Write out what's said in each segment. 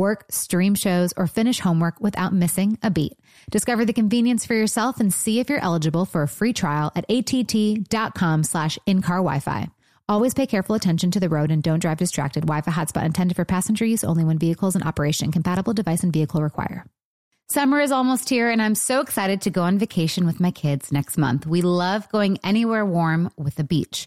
Work, stream shows, or finish homework without missing a beat. Discover the convenience for yourself and see if you're eligible for a free trial at att.com slash in-car Wi-Fi. Always pay careful attention to the road and don't drive distracted. Wi-Fi hotspot intended for passenger use only when vehicles in operation. Compatible device and vehicle require. Summer is almost here and I'm so excited to go on vacation with my kids next month. We love going anywhere warm with the beach.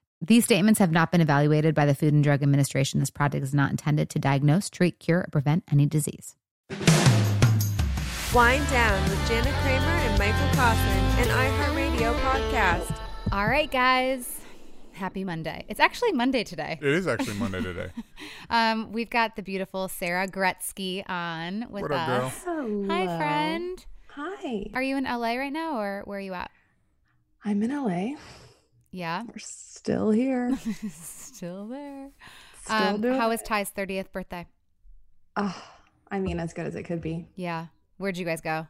These statements have not been evaluated by the Food and Drug Administration. This product is not intended to diagnose, treat, cure, or prevent any disease. Whine Down with Jana Kramer and Michael Caussin, an iHeartRadio podcast. All right, guys. Happy Monday. It's actually Monday today. It is actually Monday today. um, we've got the beautiful Sarah Gretzky on with What up, girl? us. Hello. Hi, friend. Hi. Are you in LA right now or where are you at? I'm in LA. Yeah. We're still here. Still there. Still um, doing how it. was Ty's 30th birthday? Ah, I mean, as good as it could be. Yeah. Where'd you guys go?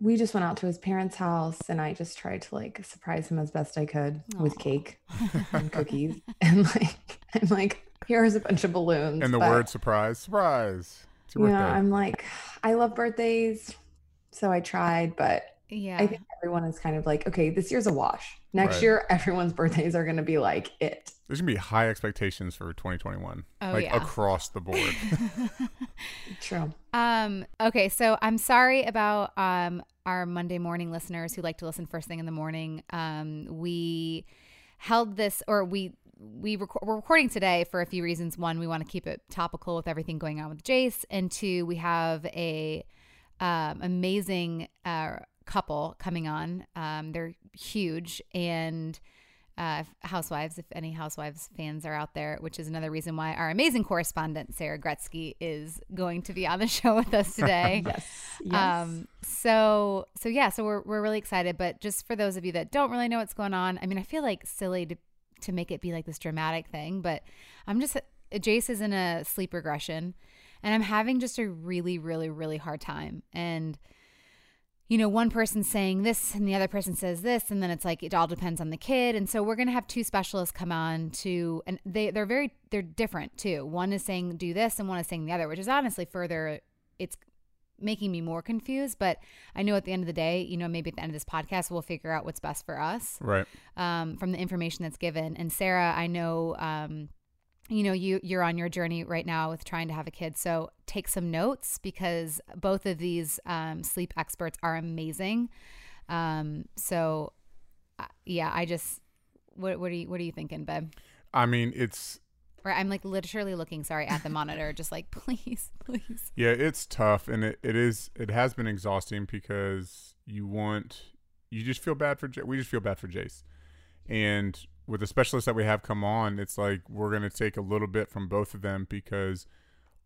We just went out to his parents' house and I just tried to like surprise him as best I could with cake and cookies. And like, I'm like, here's a bunch of balloons. And the but, word surprise, surprise. It's your Yeah, birthday. I'm like, I love birthdays. So I tried, but Yeah. I think everyone is kind of like, okay, this year's a wash. Next Right. year, everyone's birthdays are going to be like it. There's gonna be high expectations for 2021, Oh, like yeah. across the board. True. Um, okay, so I'm sorry about um our Monday morning listeners who like to listen first thing in the morning. Um, we held this or we we rec- we're recording today for a few reasons. One, we want to keep it topical with everything going on with Jace, and two, we have a um, amazing uh, couple coming on. Um, they're huge and uh, housewives, if any housewives fans are out there, which is another reason why our amazing correspondent Sarah Gretzky is going to be on the show with us today. Yes. Yes. Um, so so yeah, so we're we're really excited. But just for those of you that don't really know what's going on, I mean, I feel like silly to to make it be like this dramatic thing, but I'm just Jace is in a sleep regression, and I'm having just a really really really hard time and you know, one person saying this and the other person says this, and then it's like it all depends on the kid. And so we're gonna have two specialists come on to, and they they're very they're different too. One is saying do this, and one is saying the other, which is honestly further it's making me more confused. But I know at the end of the day, you know, maybe at the end of this podcast, we'll figure out what's best for us right. um, from the information that's given. And Sarah, I know, um, you know, you you're on your journey right now with trying to have a kid. So take some notes because both of these um, sleep experts are amazing. Um, so uh, yeah, I just what what are you what are you thinking, babe? I mean, it's Or I'm like literally looking, sorry, at the monitor, just like please, please. yeah, it's tough, and it, it is it has been exhausting because you want you just feel bad for we just feel bad for Jace, and with the specialists that we have come on, it's like we're gonna take a little bit from both of them because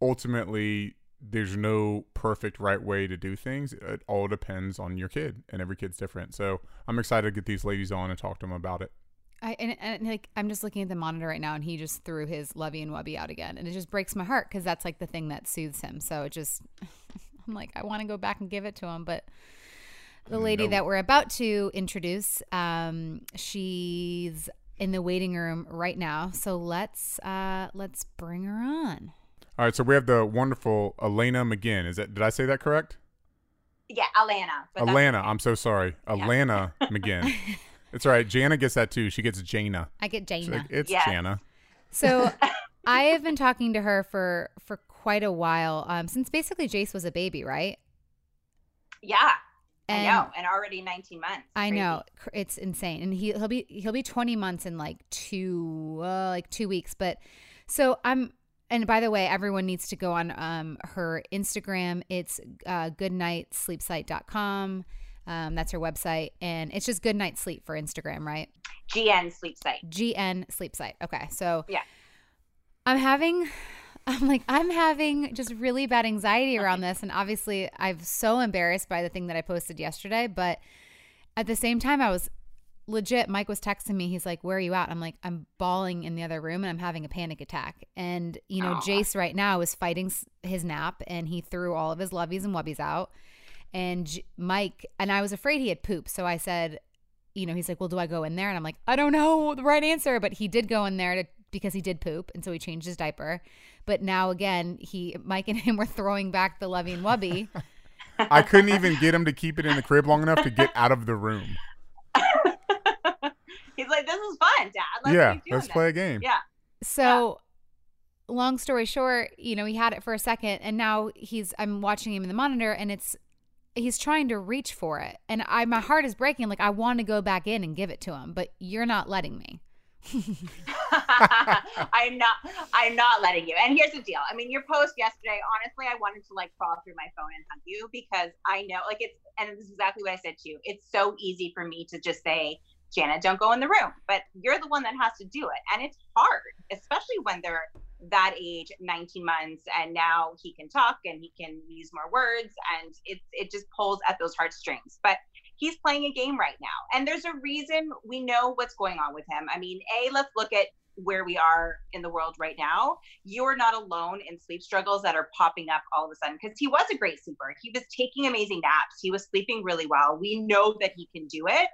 ultimately there's no perfect right way to do things. It all depends on your kid, and every kid's different. So I'm excited to get these ladies on and talk to them about it. I and, and like I'm just looking at the monitor right now, and he just threw his Lovey and Wubby out again, and it just breaks my heart because that's like the thing that soothes him. So it just, I'm like, I want to go back and give it to him, but the lady that we're about to introduce, um, she's in the waiting room right now. So let's uh let's bring her on. All right, so we have the wonderful Elena McGinn. Is that did I say that correct? Yeah, Alana. but that's Alana. I'm so sorry. Alana McGinn. It's all right. Jana gets that too. She gets Jana. I get Jana. like, it's Yes. Jana. So I have been talking to her for for quite a while, um, since basically Jace was a baby, right? Yeah, And I know, and already 19 months. I Crazy. know it's insane, and he he'll be he'll be twenty months in like two uh, like two weeks. But so I'm, and by the way, everyone needs to go on um her Instagram. It's uh, goodnightsleepsite.com. Um, that's her website, and it's just Good Night Sleep for Instagram, right? GN sleep site. GN Sleep Site. Okay, so Yeah. I'm having, I'm like, I'm having just really bad anxiety around this, and obviously, I'm so embarrassed by the thing that I posted yesterday. But at the same time, I was legit. Mike was texting me. He's like, "Where are you at?" I'm like, "I'm bawling in the other room, and I'm having a panic attack." And you know, Aw. Jace right now is fighting his nap, and he threw all of his loveys and wubbies out. And J- Mike and I was afraid he had pooped. so I said, you know, he's like, "Well, do I go in there?" And I'm like, "I don't know the right answer," but he did go in there to because he did poop, and so he changed his diaper. But now again, he Mike and him were throwing back the Lovey and Wubby. I couldn't even get him to keep it in the crib long enough to get out of the room. He's like, this is fun, Dad. Let's yeah, keep doing let's play a game. Yeah. So, long story short, you know, he had it for a second, and now he's I'm watching him in the monitor, and it's he's trying to reach for it, and I my heart is breaking. Like I want to go back in and give it to him, but you're not letting me. I'm not I'm not letting you. And here's the deal. I mean, your post yesterday, honestly, I wanted to like crawl through my phone and hug you because I know like it's and this is exactly what I said to you. It's so easy for me to just say, Janet, don't go in the room. But you're the one that has to do it. And it's hard, especially when they're that age, 19 months, and now he can talk and he can use more words and it it just pulls at those heartstrings. But he's playing a game right now. And there's a reason we know what's going on with him. I mean, A, let's look at where we are in the world right now. You're not alone in sleep struggles that are popping up all of a sudden because he was a great sleeper. He was taking amazing naps. He was sleeping really well. We know that he can do it.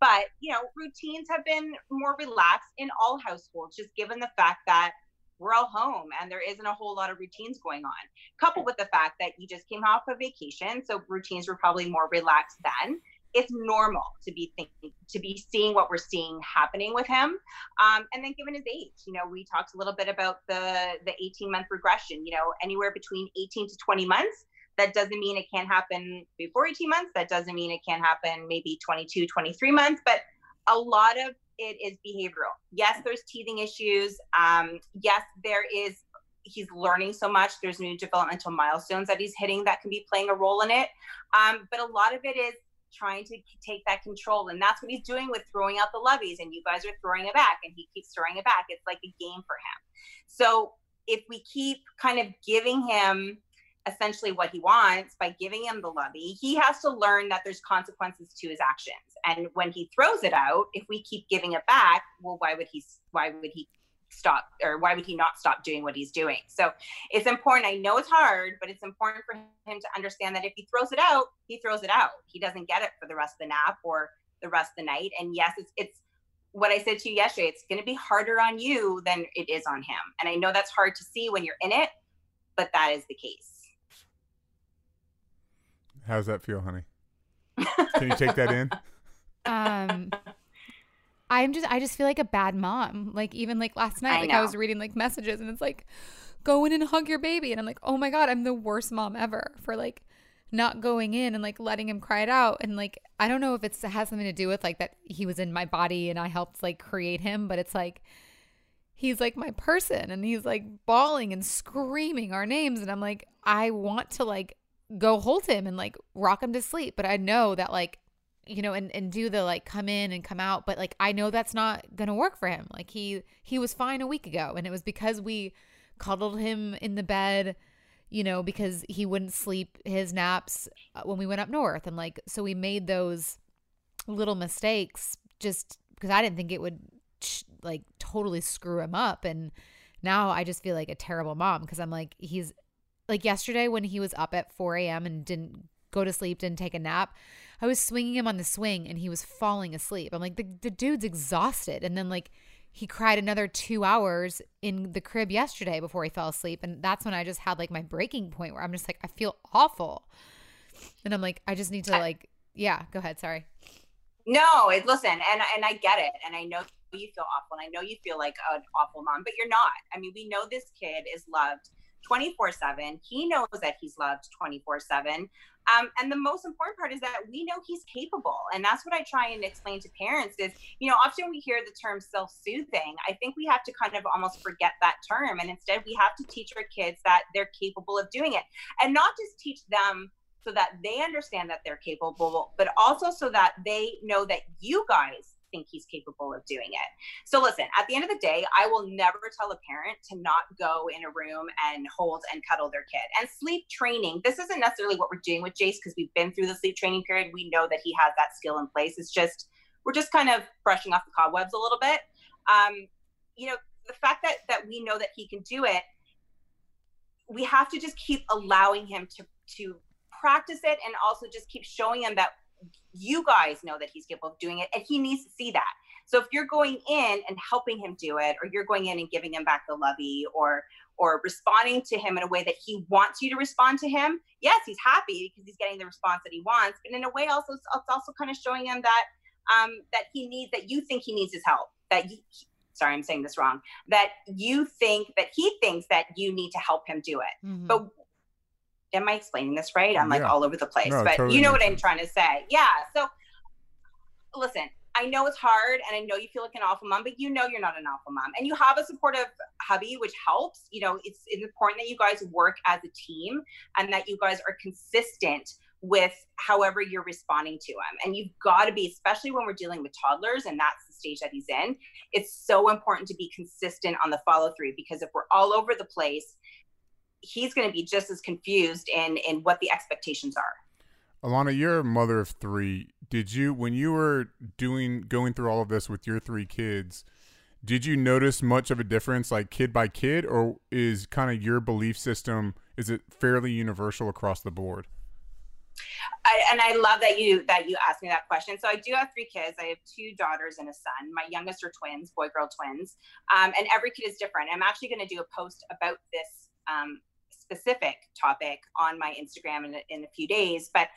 But, you know, routines have been more relaxed in all households, just given the fact that we're all home and there isn't a whole lot of routines going on. Coupled with the fact that you just came off a vacation, so routines were probably more relaxed then. It's normal to be thinking, to be seeing what we're seeing happening with him. Um, and then given his age, you know, we talked a little bit about the the 18 month regression. You know, anywhere between 18 to 20 months. That doesn't mean it can't happen before 18 months. That doesn't mean it can't happen maybe 22, 23 months. But a lot of it is behavioral. Yes, there's teething issues. Um, yes, there is. He's learning so much. There's new developmental milestones that he's hitting that can be playing a role in it. Um, but a lot of it is trying to take that control, and that's what he's doing with throwing out the loveys. And you guys are throwing it back, and he keeps throwing it back. It's like a game for him. So if we keep kind of giving him essentially what he wants by giving him the lovey, he has to learn that there's consequences to his actions. And when he throws it out, if we keep giving it back, well, why would he? Why would he stop, or why would he not stop doing what he's doing? So it's important. I know it's hard, but it's important for him to understand that if he throws it out, he throws it out. He doesn't get it for the rest of the nap or the rest of the night. And yes, it's it's what I said to you yesterday. It's going to be harder on you than it is on him. And I know that's hard to see when you're in it, but that is the case. How's that feel, honey? Can you take that in? Um, I'm just I just feel like a bad mom. Like even like last night, I like I was reading like messages and it's like, go in and hug your baby, and I'm like, oh my god, I'm the worst mom ever for like not going in and like letting him cry it out. And like I don't know if it's it has something to do with like that he was in my body and I helped like create him, but it's like he's like my person and he's like bawling and screaming our names. And I'm like I want to like go hold him and like rock him to sleep, but I know that like you know and and do the like come in and come out, but like I know that's not to work for him. Like he he was fine a week ago and it was because we cuddled him in the bed you know, because he wouldn't sleep his naps uh, when we went up north. And like, so we made those little mistakes just because I didn't think it would like totally screw him up. And now I just feel like a terrible mom because I'm like, he's like yesterday when he was up at 4 a.m. and didn't go to sleep, didn't take a nap. I was swinging him on the swing and he was falling asleep. I'm like, the, the dude's exhausted. And then, like, he cried another two hours in the crib yesterday before he fell asleep. And that's when I just had like my breaking point where I'm just like, I feel awful. And I'm like, I just need to, like, yeah, go ahead. Sorry. No, it, listen, and and I get it, and I know you feel awful, and I know you feel like an awful mom, but you're not. I mean, we know this kid is loved 24 7. He knows that he's loved 24 7. Um, and the most important part is that we know he's capable. And that's what I try and explain to parents is, you know, often we hear the term self soothing. I think we have to kind of almost forget that term. And instead, we have to teach our kids that they're capable of doing it and not just teach them so that they understand that they're capable, but also so that they know that you guys think he's capable of doing it. So listen, at the end of the day, I will never tell a parent to not go in a room and hold and cuddle their kid. And sleep training, this isn't necessarily what we're doing with Jace because we've been through the sleep training period. We know that he has that skill in place. It's just we're just kind of brushing off the cobwebs a little bit. Um, you know, the fact that that we know that he can do it, we have to just keep allowing him to to practice it and also just keep showing him that you guys know that he's capable of doing it and he needs to see that so if you're going in and helping him do it or you're going in and giving him back the lovey or or responding to him in a way that he wants you to respond to him yes he's happy because he's getting the response that he wants but in a way also it's also kind of showing him that um that he needs that you think he needs his help that you sorry i'm saying this wrong that you think that he thinks that you need to help him do it mm-hmm. but am I explaining this right? I'm like yeah. all over the place, no, but totally you know what I'm trying to say. Yeah. So listen, I know it's hard and I know you feel like an awful mom, but you know you're not an awful mom. And you have a supportive hubby, which helps. You know, it's, it's important that you guys work as a team and that you guys are consistent with however you're responding to him. And you've got to be, especially when we're dealing with toddlers and that's the stage that he's in, it's so important to be consistent on the follow through because if we're all over the place, he's going to be just as confused in in what the expectations are. Alana, you're a mother of three. Did you, when you were doing going through all of this with your three kids, did you notice much of a difference, like kid by kid, or is kind of your belief system is it fairly universal across the board? I, and I love that you that you asked me that question. So I do have three kids. I have two daughters and a son. My youngest are twins, boy girl twins, um, and every kid is different. I'm actually going to do a post about this um, specific topic on my Instagram in, in a few days, but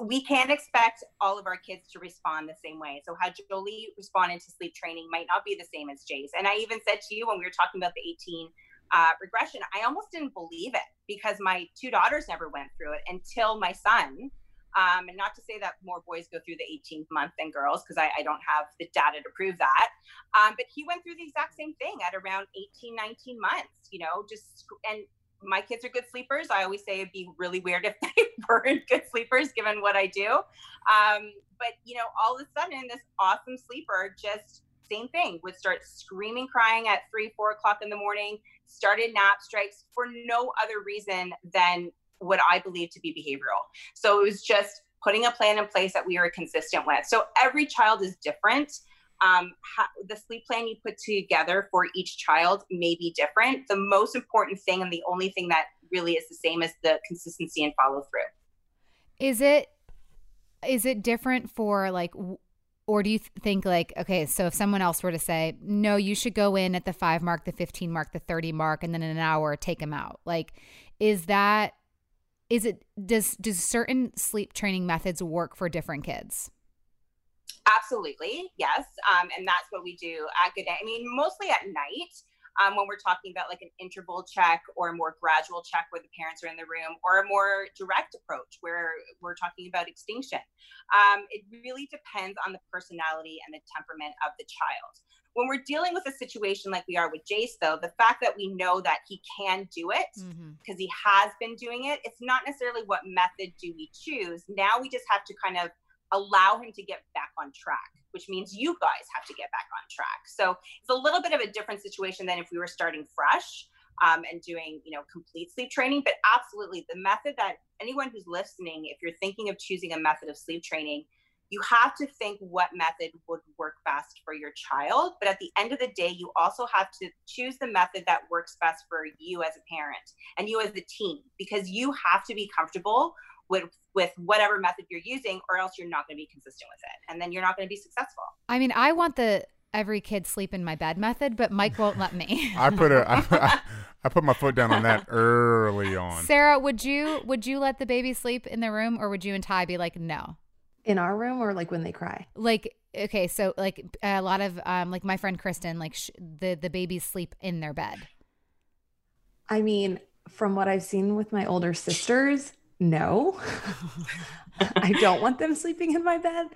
we can't expect all of our kids to respond the same way. So how Jolie responded to sleep training might not be the same as Jace. And I even said to you when we were talking about the 18 uh, regression, I almost didn't believe it because my two daughters never went through it until my son. Um, and not to say that more boys go through the 18th month than girls, because I, I, don't have the data to prove that. Um, but he went through the exact same thing at around 18, 19 months, you know, just, and my kids are good sleepers. I always say it'd be really weird if they weren't good sleepers, given what I do. Um, but you know, all of a sudden, this awesome sleeper just same thing would start screaming, crying at three, four o'clock in the morning. Started nap strikes for no other reason than what I believe to be behavioral. So it was just putting a plan in place that we were consistent with. So every child is different um, the sleep plan you put together for each child may be different. The most important thing and the only thing that really is the same is the consistency and follow through. Is it is it different for like or do you think like okay so if someone else were to say no you should go in at the 5 mark the 15 mark the 30 mark and then in an hour take them out like is that is it does does certain sleep training methods work for different kids Absolutely, yes. Um, and that's what we do at Good Day. I mean, mostly at night. Um, when we're talking about like an interval check or a more gradual check where the parents are in the room, or a more direct approach where we're talking about extinction. Um, it really depends on the personality and the temperament of the child. When we're dealing with a situation like we are with Jace, though, the fact that we know that he can do it because mm-hmm. he has been doing it, it's not necessarily what method do we choose. Now we just have to kind of allow him to get back on track, which means you guys have to get back on track. So it's a little bit of a different situation than if we were starting fresh. um, and doing you know complete sleep training but absolutely the method that anyone who's listening if you're thinking of choosing a method of sleep training you have to think what method would work best for your child but at the end of the day you also have to choose the method that works best for you as a parent and you as the team because you have to be comfortable with with whatever method you're using or else you're not going to be consistent with it and then you're not going to be successful I mean, I want the every kid sleep in my bed method, but Mike won't let me. I put a I, I put my foot down on that early on. Sarah, would you would you let the baby sleep in the room, or would you and Ty be like, no? In our room or like when they cry? Like, okay, so like a lot of um, like my friend Kristen, like sh- the the babies sleep in their bed. I mean, from what I've seen with my older sisters, no. I don't want them sleeping in my bed,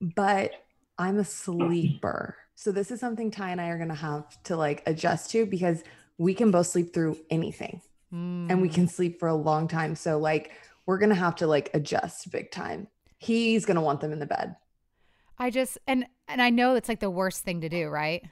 but I'm a sleeper. So this is something Ty and I are going to have to like adjust to because we can both sleep through anything and we Mm. can sleep for a long time. So like we're going to have to like adjust big time. He's going to want them in the bed. I just and and I know it's like the worst thing to do, right?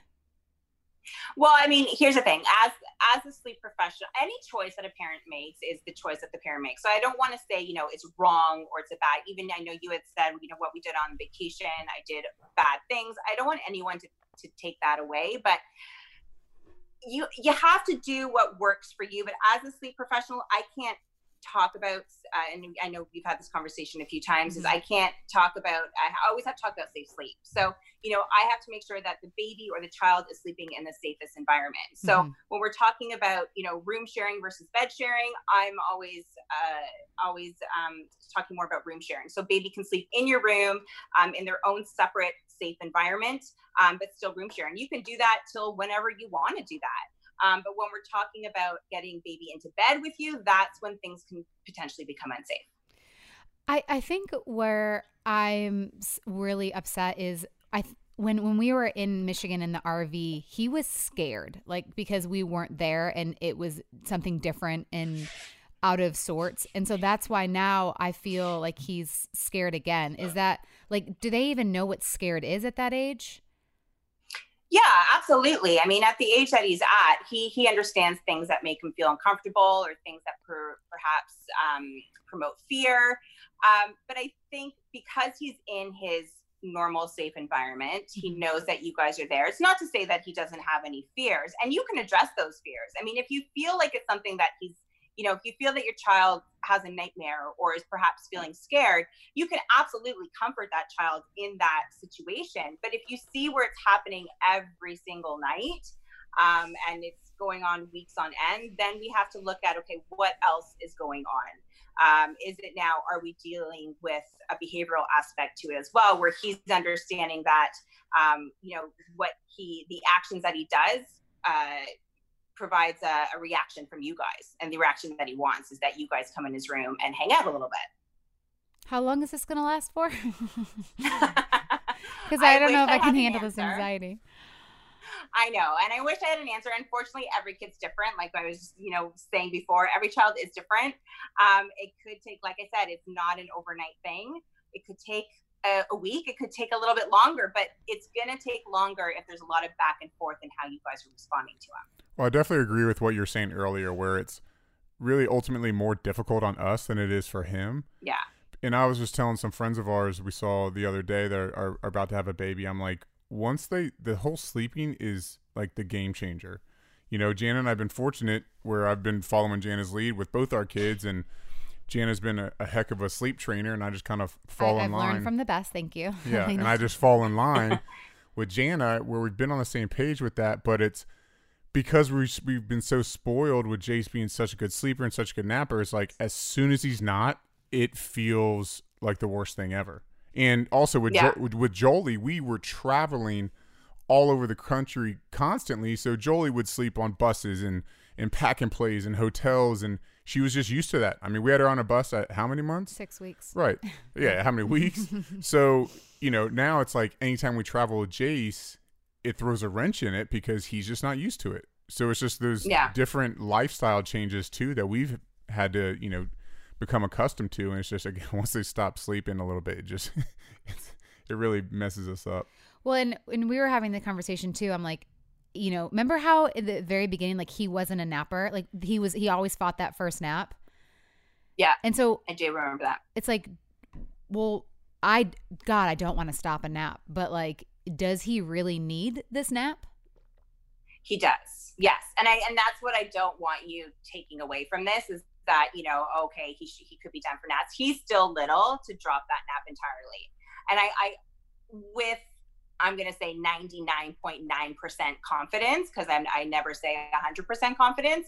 Well, I mean, here's the thing: as as a sleep professional, any choice that a parent makes is the choice that the parent makes. So I don't want to say, you know, it's wrong or it's a bad. Even I know you had said, you know, what we did on vacation, I did bad things. I don't want anyone to to take that away, but you you have to do what works for you. But as a sleep professional, I can't talk about uh, and i know we've had this conversation a few times is i can't talk about i always have to talk about safe sleep. So you know i have to make sure that the baby or the child is sleeping in the safest environment. So Mhm. when we're talking about you know room sharing versus bed sharing i'm always uh, always um, talking more about room sharing. So baby can sleep in your room um, in their own separate safe environment um, but still room sharing. You can do that till whenever you want to do that um, but when we're talking about getting baby into bed with you, that's when things can potentially become unsafe. I, I think where I'm really upset is I th- when when we were in Michigan in the RV, he was scared like because we weren't there and it was something different and out of sorts. And so that's why now I feel like he's scared again. Is that like do they even know what scared is at that age? Yeah, absolutely. I mean, at the age that he's at, he he understands things that make him feel uncomfortable or things that per, perhaps um, promote fear. Um, but I think because he's in his normal, safe environment, he knows that you guys are there. It's not to say that he doesn't have any fears, and you can address those fears. I mean, if you feel like it's something that he's you know, if you feel that your child has a nightmare or is perhaps feeling scared, you can absolutely comfort that child in that situation. But if you see where it's happening every single night um, and it's going on weeks on end, then we have to look at okay, what else is going on? Um, is it now, are we dealing with a behavioral aspect to it as well, where he's understanding that, um, you know, what he, the actions that he does, uh, provides a, a reaction from you guys. And the reaction that he wants is that you guys come in his room and hang out a little bit. How long is this going to last for? Because I, don't know if I, had can an handle this anxiety. I know, and I wish I had an answer. Unfortunately, every kid's different. Like I was, you know, saying before, every child is different. Um, it could take, like I said, it's not an overnight thing. It could take a, a week. It could take a little bit longer, but it's gonna take longer if there's a lot of back and forth in how you guys are responding to him. Well, I definitely agree with what you're saying earlier, where it's really ultimately more difficult on us than it is for him. Yeah. And I was just telling some friends of ours we saw the other day that are, are about to have a baby. I'm like, once they, the whole sleeping is like the game changer. You know, Jana and I've been fortunate where I've been following Jana's lead with both our kids, and Jana's been a, a heck of a sleep trainer, and I just kind of fall I, fall I've in line. learned from the best. Thank you. Yeah, and I just fall in line with Jana, where we've been on the same page with that. But it's because we we've been so spoiled with Jace being such a good sleeper and such a good napper. It's like as soon as he's not, it feels like the worst thing ever. And also with Yeah. jo- with, with Jolie, we were traveling all over the country constantly. So Jolie would sleep on buses and and pack and plays and hotels, and she was just used to that. I mean, we had her on a bus at how many months? Six weeks. Right. Yeah. How many weeks? so, you know, now it's like anytime we travel with Jace, it throws a wrench in it because he's just not used to it. So it's just those Yeah. different lifestyle changes too that we've had to, you know, become accustomed to. And it's just, again, once they stop sleeping a little bit, it just, it's, it really messes us up. Well, and when we were having the conversation too, I'm like, you know, remember how at the very beginning, like he wasn't a napper, like he was, he always fought that first nap. Yeah. And so I do remember that. it's like, well, I, God, I don't want to stop a nap, but like, does he really need this nap? He does. Yes. And I and that's what I don't want you taking away from this is that, you know, okay, he sh- he could be done for naps. He's still little to drop that nap entirely. And I I with I'm going to say 99.9% confidence because I never say 100% confidence.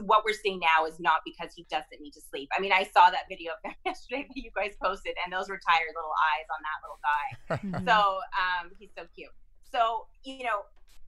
What we're seeing now is not because he doesn't need to sleep. I mean, I saw that video of him yesterday that you guys posted, and those were tired little eyes on that little guy. So um, he's so cute. So, you know,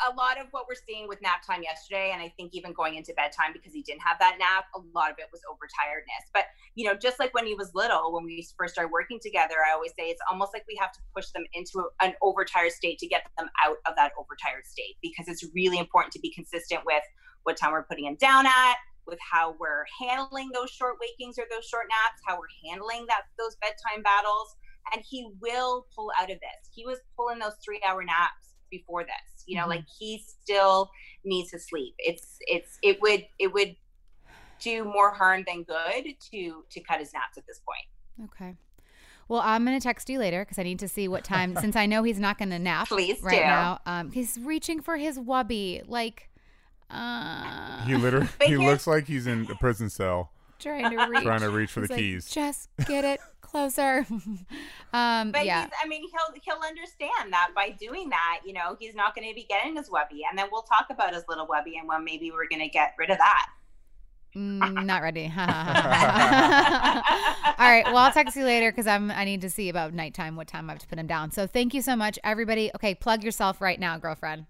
a lot of what we're seeing with nap time yesterday, and I think even going into bedtime because he didn't have that nap, a lot of it was overtiredness. But, you know, just like when he was little, when we first started working together, I always say it's almost like we have to push them into an overtired state to get them out of that overtired state because it's really important to be consistent with what time we're putting him down at, with how we're handling those short wakings or those short naps, how we're handling that those bedtime battles. And he will pull out of this. He was pulling those three hour naps before this. You know, Mhm. like he still needs to sleep. It's it's it would it would do more harm than good to to cut his naps at this point. Okay. Well, I'm gonna text you later because I need to see what time. since I know he's not gonna nap Please right do. now. Um, he's reaching for his wubby, like, uh, He literally he looks like he's in a prison cell trying to reach, trying to reach for He's the like, keys. Just get it closer. um, But yeah. he's, I mean, he'll he'll understand that by doing that, you know, he's not going to be getting his webby, and then we'll talk about his little webby and when maybe we're going to get rid of that. Mm, not ready. All right. Well, I'll text you later because I'm. I need to see about nighttime what time I have to put him down. So thank you so much, everybody. Okay, plug yourself right now, girlfriend.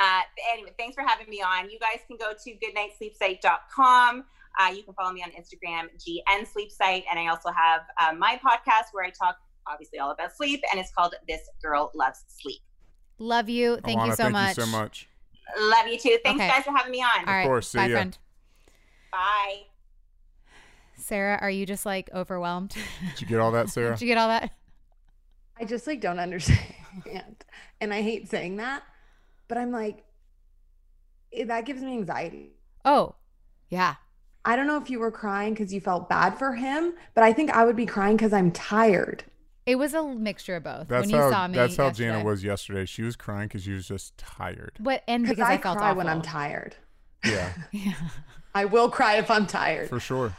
Uh, anyway, thanks for having me on. You guys can go to goodnightsleepsite.com. Uh, you can follow me on Instagram, GN Sleep Site, and I also have uh, my podcast where I talk obviously all about sleep, and it's called This Girl Loves Sleep. Love you. Thank you Alana, so thank much. you so much. Love you too. Thanks Okay. guys for having me on. All right. course. See Bye, ya. friend. Bye. Sarah, are you just like overwhelmed? Did you get all that, Sarah? Did you get all that? I just like don't understand. and I hate saying that, but I'm like, that gives me anxiety. Oh, yeah. I don't know if you were crying because you felt bad for him, but I think I would be crying because I'm tired. It was a mixture of both. That's when you how saw me, that's how yesterday. Jana was yesterday. She was crying because she was just tired. But and Because because I, I, felt cry awful. when I'm tired. Yeah, Yeah. I will cry if I'm tired. for sure.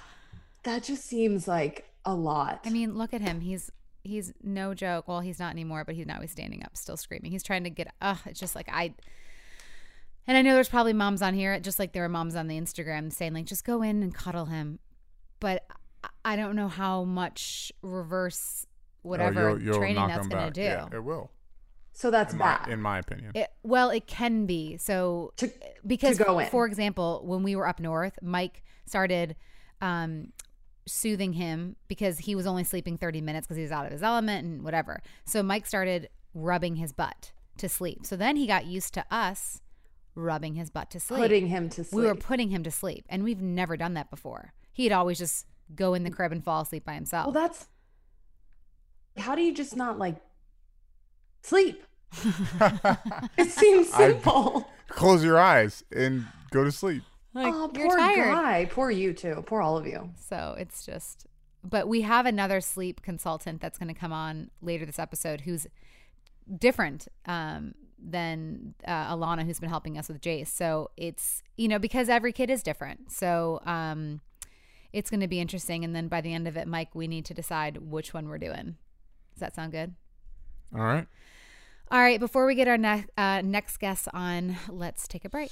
That just seems like a lot. I mean, look at him. He's he's no joke. Well, he's not anymore, but he's now he's standing up, still screaming. He's trying to get. Ugh, it's just like I. And I know there's probably moms on here, just like there are moms on the Instagram saying like, just go in and cuddle him. But I- I don't know how much reverse whatever Oh, you'll, you'll training knock that's them going to do. Yeah, it will. so that's In my, bad. in my opinion. It, well, it can be. So To- because to go in. for example, when we were up north, Mike started um, soothing him because he was only sleeping 30 minutes because he was out of his element and whatever. So Mike started rubbing his butt to sleep. So then he got used to us rubbing his butt to sleep. Putting him to sleep. we were putting him to sleep, and we've never done that before. He'd always just go in the crib and fall asleep by himself. well, that's how do you just not like sleep? It seems I- simple. Close your eyes and go to sleep. Like, oh, you're poor tired. guy. Poor you too. Poor all of you. So it's just, but we have another sleep consultant that's going to come on later this episode who's different um, than uh, Alana, who's been helping us with Jace. So it's, you know, because every kid is different. So um, it's going to be interesting. And then by the end of it, Mike, we need to decide which one we're doing. Does that sound good? All right. All right. Before we get our ne- uh, next guest on, let's take a break.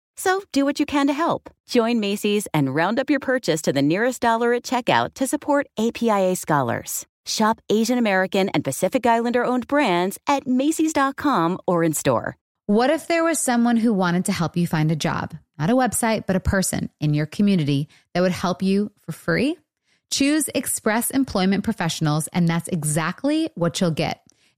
So do what you can to help. Join Macy's and round up your purchase to the nearest dollar at checkout to support APIA scholars. Shop Asian American and Pacific Islander owned brands at Macy's.com or in store. What if there was someone who wanted to help you find a job? Not a website, but a person in your community that would help you for free? Choose Express Employment Professionals, and that's exactly what you'll get.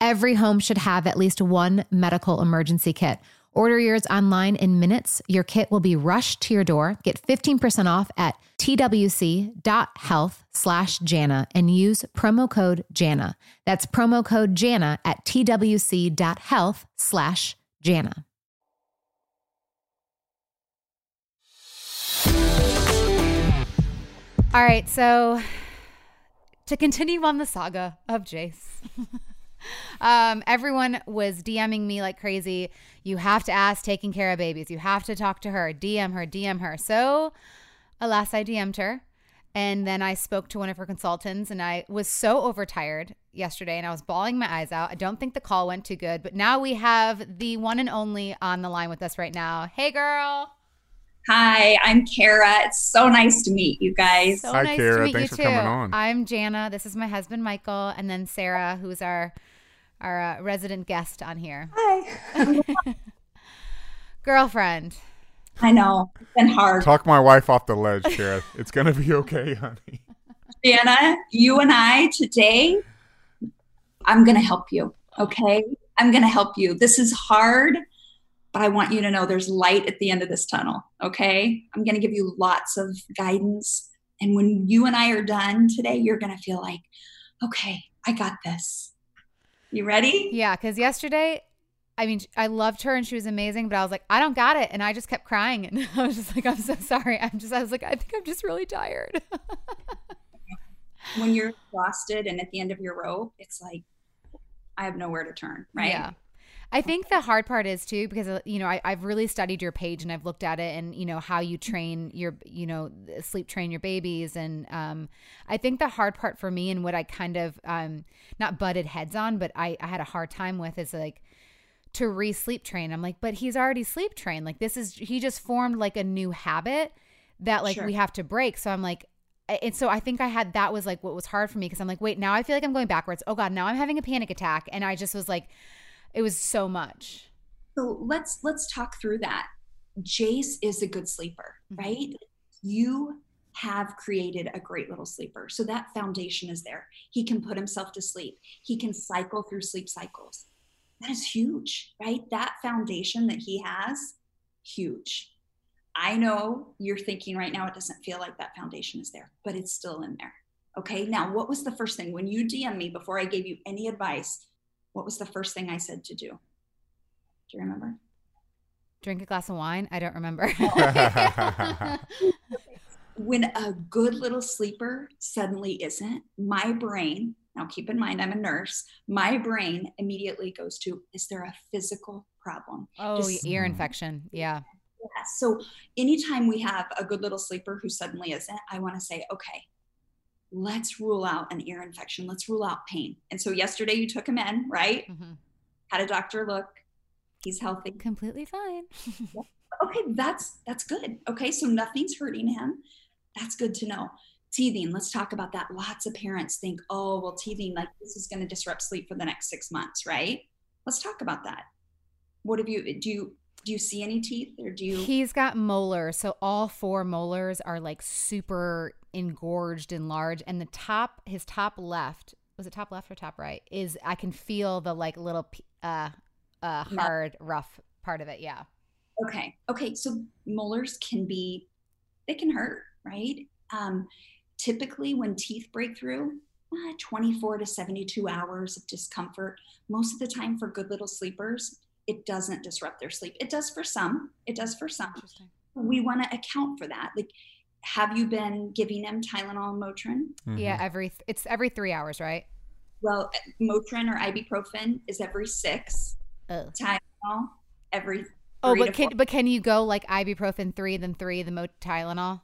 Every home should have at least one medical emergency kit. Order yours online in minutes. Your kit will be rushed to your door. Get 15% off at twc.health slash Jana and use promo code Jana. That's promo code Jana at twc.health slash Jana. All right, so to continue on the saga of Jace. um, everyone was DMing me like crazy. You have to ask Taking Cara Babies. You have to talk to her, DM her, DM her. So, alas, I DM'd her. And then I spoke to one of her consultants, and I was so overtired yesterday and I was bawling my eyes out. I don't think the call went too good, but now we have the one and only on the line with us right now. Hey, girl. Hi, I'm Cara. It's so nice to meet you guys. So Hi, nice Cara. to meet Thanks you for too. coming on. I'm Jana. This is my husband Michael, and then Sarah, who's our our uh, resident guest on here. Hi. Girlfriend. I know it's been hard. Talk my wife off the ledge, Cara. it's gonna be okay, honey. Jana, you and I today, I'm going to help you. Okay. I'm going to help you. This is hard, but I want you to know there's light at the end of this tunnel. Okay. I'm going to give you lots of guidance. And when you and I are done today, you're going to feel like, okay, I got this. You ready? Yeah, because yesterday I mean, I loved her and she was amazing, but I was like, I don't got it. And I just kept crying. And I was just like, I'm so sorry. I'm just, I was like, I think I'm just really tired. when you're exhausted and at the end of your rope, it's like, I have nowhere to turn, right? Yeah. I think the hard part is too because uh, you know I, I've really studied your page and I've looked at it and you know how you train your you know sleep train your babies and um, I think the hard part for me and what I kind of um, not butted heads on but I, I had a hard time with is like to re sleep train. I'm like, but he's already sleep trained. Like this is he just formed like a new habit that like Sure. we have to break. So I'm like and so I think I had that was like what was hard for me because I'm like, wait, now I feel like I'm going backwards. Oh God, now I'm having a panic attack. And I just was like, it was so much. So let's let's talk through that. Jace is a good sleeper, mm-hmm. right? You have created a great little sleeper. So that foundation is there. He can put himself to sleep. He can cycle through sleep cycles. That is huge, right? That foundation that he has, huge. I know you're thinking right now it doesn't feel like that foundation is there, but it's still in there. Okay. Now, what was the first thing when you DM me before I gave you any advice? What was the first thing I said to do? Do you remember? Drink a glass of wine. I don't remember. when a good little sleeper suddenly isn't, my brain, now keep in mind I'm a nurse, my brain immediately goes to, is there a physical problem? oh, Just- ear infection. Yeah. Yeah. So anytime we have a good little sleeper who suddenly isn't, I want to say, okay, let's rule out an ear infection. Let's rule out pain. And so yesterday you took him in, right? Mhm. Had a doctor look. He's healthy. Completely fine. okay that's that's good okay so nothing's hurting him that's good to know teething let's talk about that lots of parents think oh well teething like this is going to disrupt sleep for the next six months right let's talk about that what have you do you do you see any teeth or do you He's got molars. So all four molars are like super engorged and large. And the top, his top left, was it top left or top right? Is I can feel the like little, uh, uh, hard, rough part of it. Yeah. okay okay so molars can be they can hurt right um, typically when teeth break through uh, 24 to 72 hours of discomfort most of the time for good little sleepers it doesn't disrupt their sleep it does for some it does for some we want to account for that like have you been giving them tylenol and motrin mm-hmm. Yeah. Every, th- it's every three hours, right? well motrin or ibuprofen is every six Ugh. tylenol every Oh, three but to can, four. but can you go like ibuprofen three, then three, the mo Tylenol?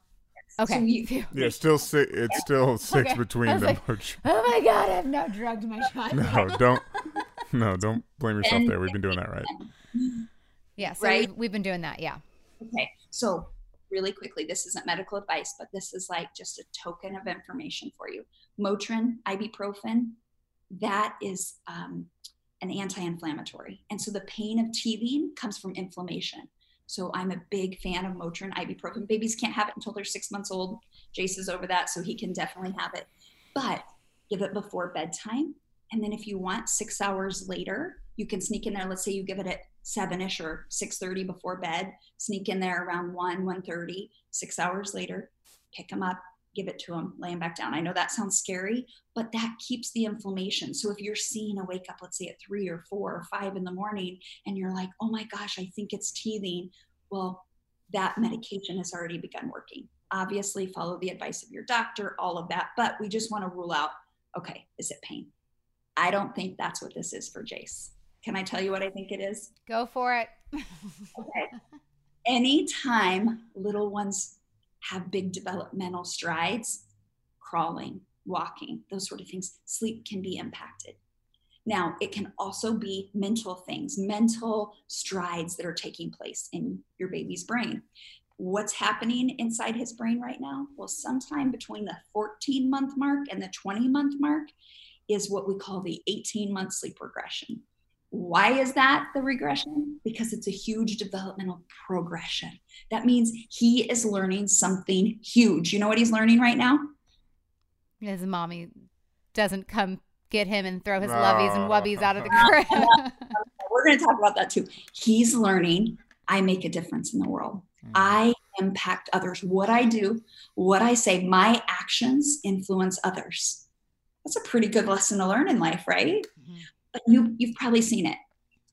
Okay. So you- Yeah, still six. It's still six Okay. between them. like- oh my God, I've now drugged my child. no, don't. No, don't blame yourself And- there. We've been doing that right. Yeah. So Right. we've, we've been doing that. Yeah. Okay, so really quickly, this isn't medical advice, but this is like just a token of information for you. Motrin, ibuprofen, that is um, an anti inflammatory. And so the pain of teething comes from inflammation. So I'm a big fan of Motrin, ibuprofen. Babies can't have it until they're six months old. Jace is over that, so he can definitely have it. But give it before bedtime. And then if you want six hours later, you can sneak in there. Let's say you give it at seven-ish or 6.30 before bed sneak in there around 1 1.30 six hours later pick them up give it to them lay them back down. I know that sounds scary but that keeps the inflammation. So if you're seeing a wake up let's say at 3 or 4 or 5 in the morning and you're like oh my gosh i think it's teething well that medication has already begun working. Obviously follow the advice of your doctor all of that but we just want to rule out okay is it pain? I don't think that's what this is for jace can i tell you what i think it is Go for it. Okay. Anytime little ones have big developmental strides, crawling, walking, those sort of things, sleep can be impacted. Now, it can also be mental things, mental strides that are taking place in your baby's brain. What's happening inside his brain right now? Well, sometime between the 14 month mark and the 20 month mark is what we call the 18 month sleep regression. Why is that the regression? Because it's a huge developmental progression. That means he is learning something huge. You know what he's learning right now? His mommy doesn't come get him and throw his loveys and wubbies out of the crib. We're going to talk about that too. He's learning I make a difference in the world. I impact others. What I do, what I say, my actions influence others. That's a pretty good lesson to learn in life, right? Mhm. But you you've probably seen it.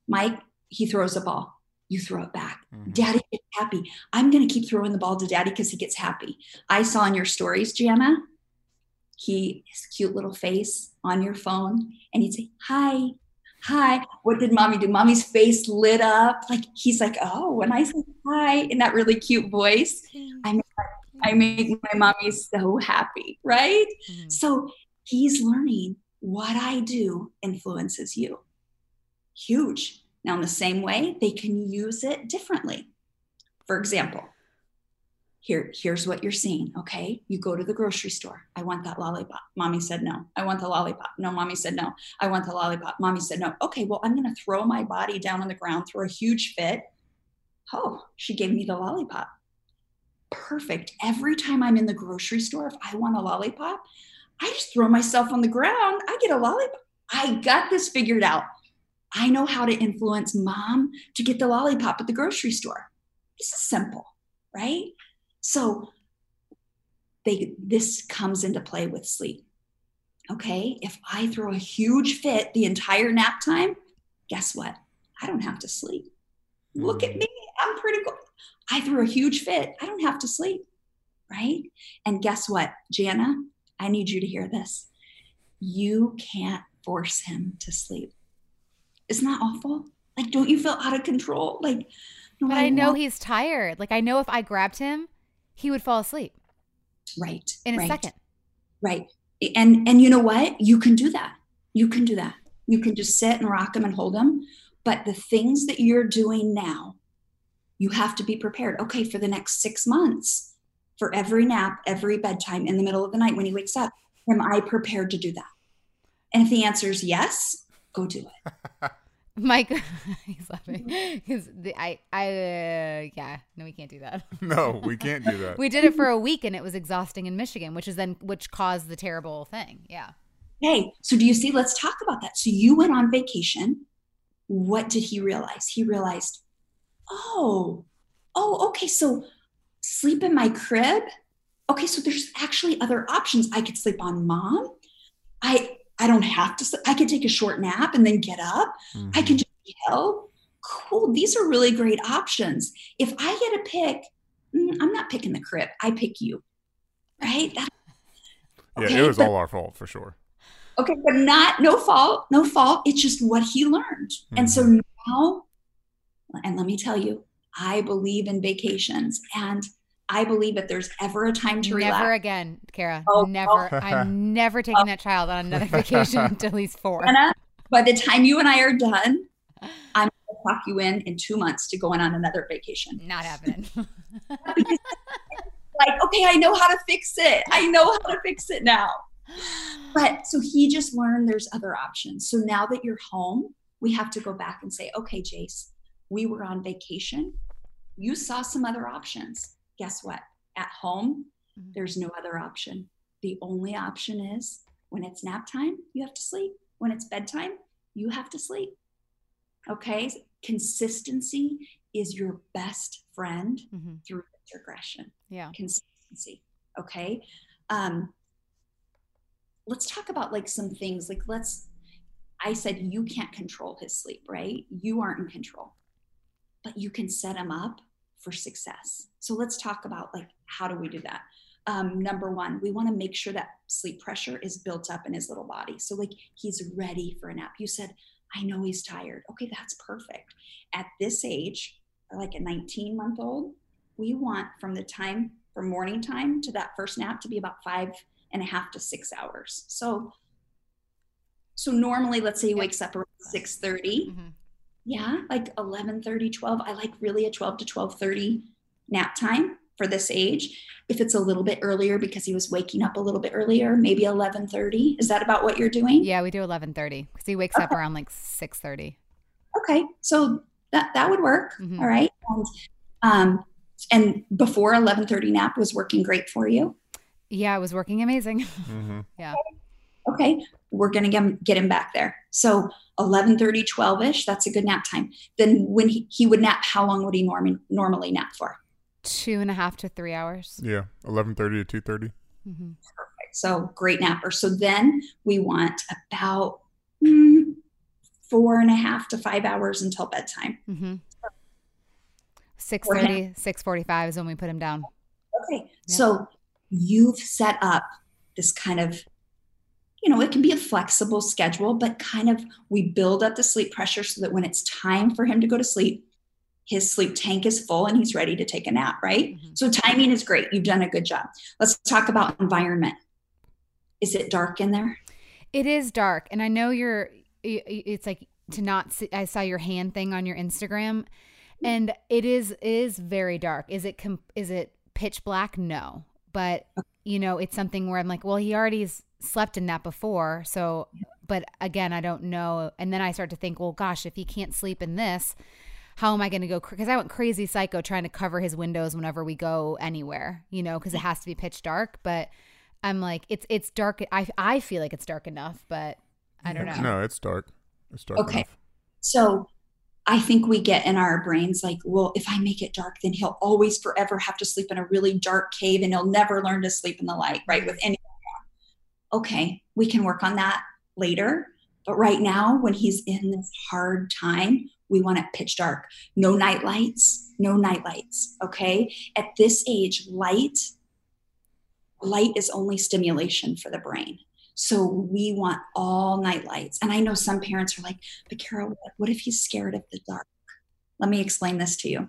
Mike he throws a ball. You throw it back. Mhm. Daddy gets happy. I'm going to keep throwing the ball to daddy because he gets happy. I saw in your stories, Jana, he, his cute little face on your phone, and he'd say, Hi, hi. What did mommy do? Mommy's face lit up. Like he's like, Oh, when I say hi in that really cute voice, I make, I make my mommy so happy, right? Mhm. So he's learning what I do influences you. Huge. Now, in the same way, they can use it differently. For example, here, here's what you're seeing. Okay. You go to the grocery store. I want that lollipop. Mommy said no. I want the lollipop. No, mommy said no. I want the lollipop. Mommy said no. Okay. Well, I'm going to throw my body down on the ground, throw a huge fit. Oh, she gave me the lollipop. Perfect. Every time I'm in the grocery store, if I want a lollipop, I just throw myself on the ground. I get a lollipop. I got this figured out. I know how to influence mom to get the lollipop at the grocery store. This is simple, right? So they this comes into play with sleep. Okay? If I throw a huge fit the entire nap time, guess what? I don't have to sleep. Look at mm. me. I'm pretty good. I threw a huge fit. I don't have to sleep. Right? And guess what? Jana, I need you to hear this. You can't force him to sleep. Isn't that awful? Like, don't you feel out of control? Like, no, But I know want- he's tired. Like I know if I grabbed him, he would fall asleep right in a right, second. Right. And and you know what? You can do that. You can do that. You can just sit and rock him and hold him. But the things that you're doing now, you have to be prepared. Okay, for the next six months, for every nap, every bedtime in the middle of the night when he wakes up, am I prepared to do that? And if the answer is yes, go do it. Mike, he's laughing because I, I, uh, yeah, no, we can't do that. No, we can't do that. We did it for a week and it was exhausting in Michigan, which is then which caused the terrible thing. Yeah. Hey, so do you see? Let's talk about that. So you went on vacation. What did he realize? He realized, oh, oh, okay. So sleep in my crib. Okay, so there's actually other options. I could sleep on mom. I I don't have to. Sleep. I could take a short nap and then get up. I Mhm. can just be held. Cool. These are really great options. If I get to pick, mm, I'm not picking the crib. I pick you. Right? That- Yeah, it was but- all our fault for sure. Okay, but not no fault, no fault. It's just what he learned. And so now, and let me tell you, I believe in vacations and I believe if there's ever a time to Never relax. again, Cara. Oh, never. I'm never taking that child on another vacation until he's four. Jana, by the time you and I are done, I'm gonna talk you in in two months to going on another vacation. Not happening. Like, okay, I know how to fix it. I know how to fix it now. But so he just learned there's other options. So now that you're home, we have to go back and say, okay, Jace, we were on vacation. You saw some other options. Guess what? At home, Mhm. there's no other option. The only option is when it's nap time, you have to sleep. When it's bedtime, you have to sleep. Okay? Consistency is your best friend Mhm. through this regression Yeah. consistency okay um let's talk about like some things like let's i said you can't control his sleep right you aren't in control but you can set him up for success. So let's talk about like how do we do that? Um, number one we want to make sure that sleep pressure is built up in his little body. So like he's ready for a nap. You said i know he's tired. Okay that's perfect. At this age like a 19 month old we want from the time from morning time to that first nap to be about five and a half to six hours. So, so normally, let's say he wakes up around 6.30. Mhm. Yeah, like 11.30, 12. I like really a 12 to 12.30 nap time for this age. If it's a little bit earlier because he was waking up a little bit earlier, maybe 11.30. Is that about what you're doing? Yeah, we do 11:30 because he wakes up around like 6:30. Okay, so that that would work. Mhm. All right, and um, and before 11:30 nap was working great for you. Yeah, it was working amazing. hmm Okay, we're gonna get him, back there. So 11:30, 12ish. That's a good nap time. Then when he, he would nap, how long would he norm, normally nap for? Two and a half to three hours. Yeah, eleven thirty to two thirty. hmm So great napper. So then we want about mm, four and a half to five hours until bedtime. Mm-hmm. 6.30, 6.45 is when we put him down. Okay. Yeah. So you've set up this kind of, you know, it can be a flexible schedule, but kind of we build up the sleep pressure so that when it's time for him to go to sleep, his sleep tank is full and he's ready to take a nap, right? Mm-hmm. So timing is great. You've done a good job. Let's talk about environment. Is it dark in there? It is dark. And I know you're, it's like to not see, I saw your hand thing on your Instagram and it is is very dark. Is it is it pitch black? No. But you know, it's something where I'm like, well, he already slept in that before, so but again, I don't know. And then I start to think, well, gosh, if he can't sleep in this, how am I going to go? Because I went crazy psycho trying to cover his windows whenever we go anywhere, you know, because it has to be pitch dark. But I'm like, it's it's dark. I I feel like it's dark enough, but I don't know. No, it's dark. It's dark. Okay, enough. so I think we get in our brains like, well, if I make it dark, then he'll always forever have to sleep in a really dark cave and he'll never learn to sleep in the light, right? With anyone. Okay, we can work on that later. But right now, when he's in this hard time, we want it pitch dark. No night lights, no night lights. Okay. At this age, light, light is only stimulation for the brain. So we want all night lights. And I know some parents are like, but Cara, what if he's scared of the dark? Let me explain this to you.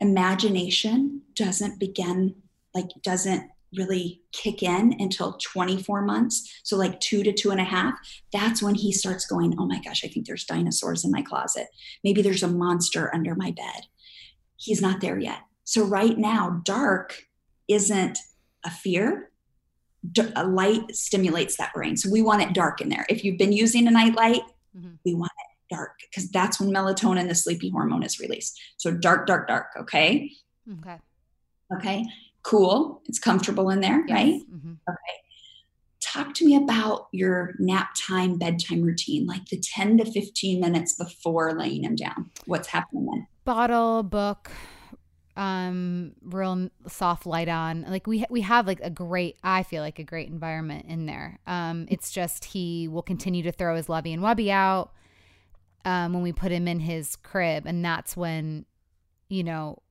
Imagination doesn't begin, like, doesn't really kick in until 24 months. So, like two to two and a half, that's when he starts going, Oh my gosh, I think there's dinosaurs in my closet. Maybe there's a monster under my bed. He's not there yet. So, right now, dark isn't a fear. A light stimulates that brain. So, we want it dark in there. If you've been using a night light, mm-hmm. we want it dark because that's when melatonin, the sleepy hormone, is released. So, dark, dark, dark. Okay. Okay. Okay cool. It's comfortable in there, yes. right? Mm-hmm. Okay. Talk to me about your nap time, bedtime routine, like the 10 to 15 minutes before laying him down. What's happening then? Bottle, book, um real soft light on like we we have like a great i feel like a great environment in there um it's just he will continue to throw his lovey and wubby out um when we put him in his crib and that's when you know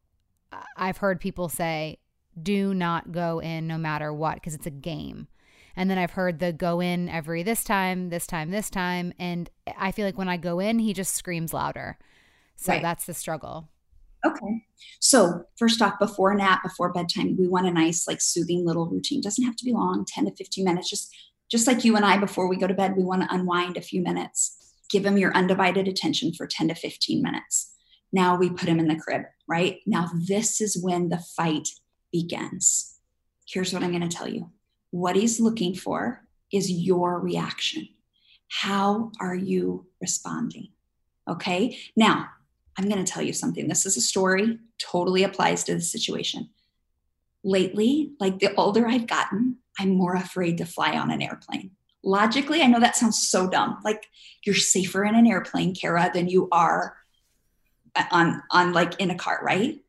i've heard people say do not go in no matter what because it's a game. And then I've heard the go in every this time, this time, this time. And I feel like when I go in, he just screams louder. So right. that's the struggle. Okay. So, first off, before nap, before bedtime, we want a nice, like, soothing little routine. Doesn't have to be long, 10 to 15 minutes. Just, just like you and I, before we go to bed, we want to unwind a few minutes. Give him your undivided attention for 10 to 15 minutes. Now we put him in the crib, right? Now, this is when the fight begins. Here's what I'm going to tell you what he's looking for is your reaction. How are you responding? Okay. Now, I'm going to tell you something. This is a story, totally applies to the situation. Lately, like the older I've gotten, I'm more afraid to fly on an airplane. Logically, I know that sounds so dumb. Like you're safer in an airplane, Cara, than you are on on like in a car, right?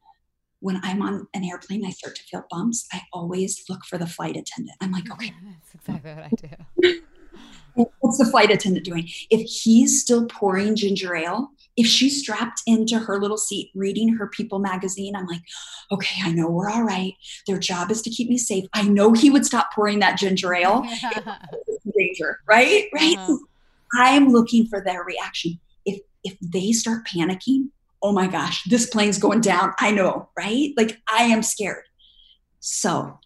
When I'm on an airplane, I start to feel bumps. I always look for the flight attendant. I'm like, okay, that's exactly what I do. What's the flight attendant doing? If he's still pouring ginger ale, if she's strapped into her little seat reading her People magazine, I'm like, okay, I know we're all right. Their job is to keep me safe. I know he would stop pouring that ginger ale. danger, right? Right. Uh-huh. I'm looking for their reaction. If if they start panicking, oh my gosh, this plane's going down. I know, right? Like I am scared. So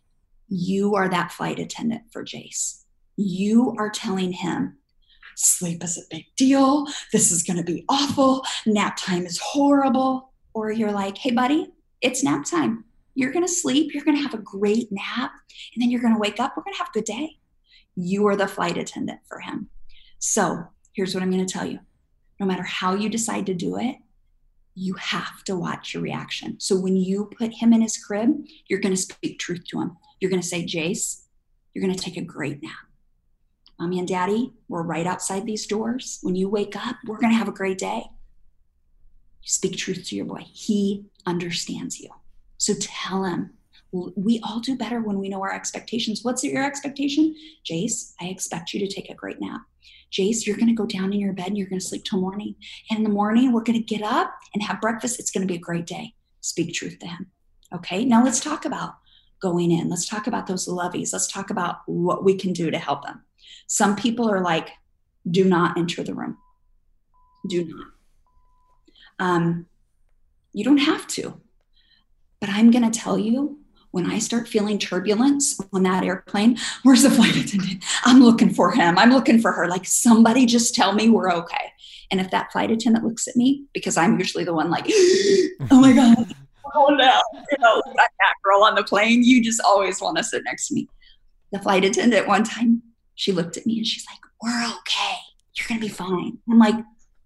you are that flight attendant for Jace. You are telling him sleep is a big deal. This is going to be awful. Nap time is horrible. Or you're like, hey, buddy, it's nap time. You're going to sleep. You're going to have a great nap. And then you're going to wake up. We're going to have a good day. You are the flight attendant for him. So here's what I'm going to tell you no matter how you decide to do it, you have to watch your reaction. So when you put him in his crib, you're going to speak truth to him. You're going to say, Jace, you're going to take a great nap. Mommy and daddy, we're right outside these doors. When you wake up, we're going to have a great day. You speak truth to your boy. He understands you. So tell him. We all do better when we know our expectations. What's your expectation? Jace, I expect you to take a great nap. Jace, you're going to go down in your bed and you're going to sleep till morning. And in the morning, we're going to get up and have breakfast. It's going to be a great day. Speak truth to him. Okay. Now let's talk about going in. Let's talk about those loveys. Let's talk about what we can do to help them. Some people are like, do not enter the room. Do not. Um, you don't have to. But I'm going to tell you when I start feeling turbulence on that airplane, where's the flight attendant? I'm looking for him. I'm looking for her. Like somebody just tell me we're okay. And if that flight attendant looks at me, because I'm usually the one like, oh my God, oh no, you know, that girl on the plane, you just always want to sit next to me. The flight attendant one time, she looked at me and she's like, we're okay. You're going to be fine. I'm like,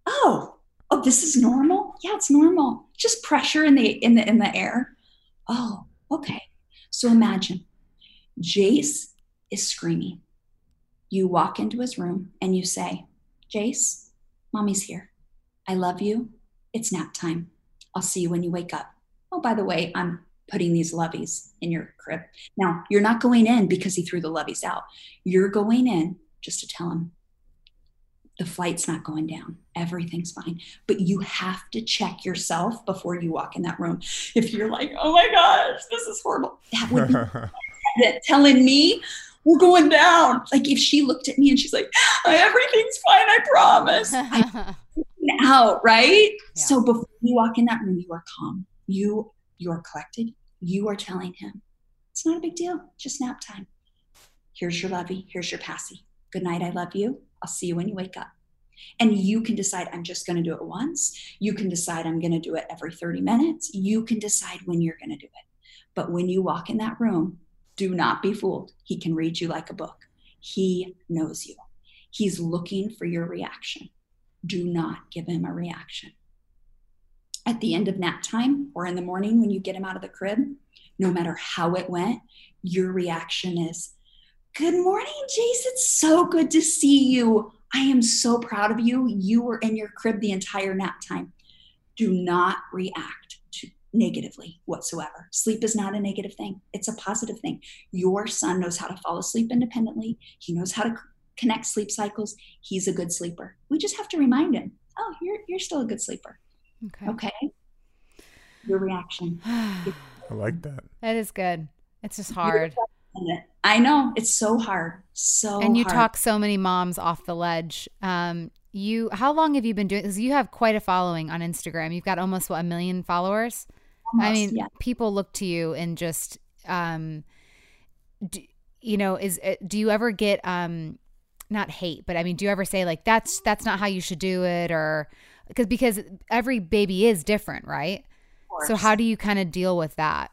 oh, oh, this is normal. Yeah, it's normal. Just pressure in the, in the, in the air. Oh, okay. So imagine Jace is screaming. You walk into his room and you say, Jace, mommy's here. I love you. It's nap time. I'll see you when you wake up. Oh, by the way, I'm putting these loveys in your crib. Now, you're not going in because he threw the loveys out. You're going in just to tell him the flight's not going down. Everything's fine. But you have to check yourself before you walk in that room. If you're like, oh my gosh, this is horrible, that would be telling me we're going down. Like if she looked at me and she's like, everything's fine, I promise. I out, right? Yeah. So before you walk in that room, you are calm. You you're collected. You are telling him, it's not a big deal. Just nap time. Here's your lovey. Here's your passy. Good night. I love you. I'll see you when you wake up. And you can decide, I'm just going to do it once. You can decide, I'm going to do it every 30 minutes. You can decide when you're going to do it. But when you walk in that room, do not be fooled. He can read you like a book. He knows you. He's looking for your reaction. Do not give him a reaction. At the end of nap time or in the morning when you get him out of the crib, no matter how it went, your reaction is, Good morning, Jace. It's so good to see you. I am so proud of you. You were in your crib the entire nap time. Do not react to negatively whatsoever. Sleep is not a negative thing, it's a positive thing. Your son knows how to fall asleep independently, he knows how to connect sleep cycles. He's a good sleeper. We just have to remind him, oh, you're, you're still a good sleeper. Okay. Okay. Your reaction. I like that. That is good. It's just hard. I know it's so hard. So and you hard. talk so many moms off the ledge. Um, you how long have you been doing? Because you have quite a following on Instagram. You've got almost what a million followers. Almost, I mean, yeah. people look to you and just, um, do, you know, is uh, do you ever get um, not hate, but I mean, do you ever say like that's that's not how you should do it, or because because every baby is different, right? So how do you kind of deal with that?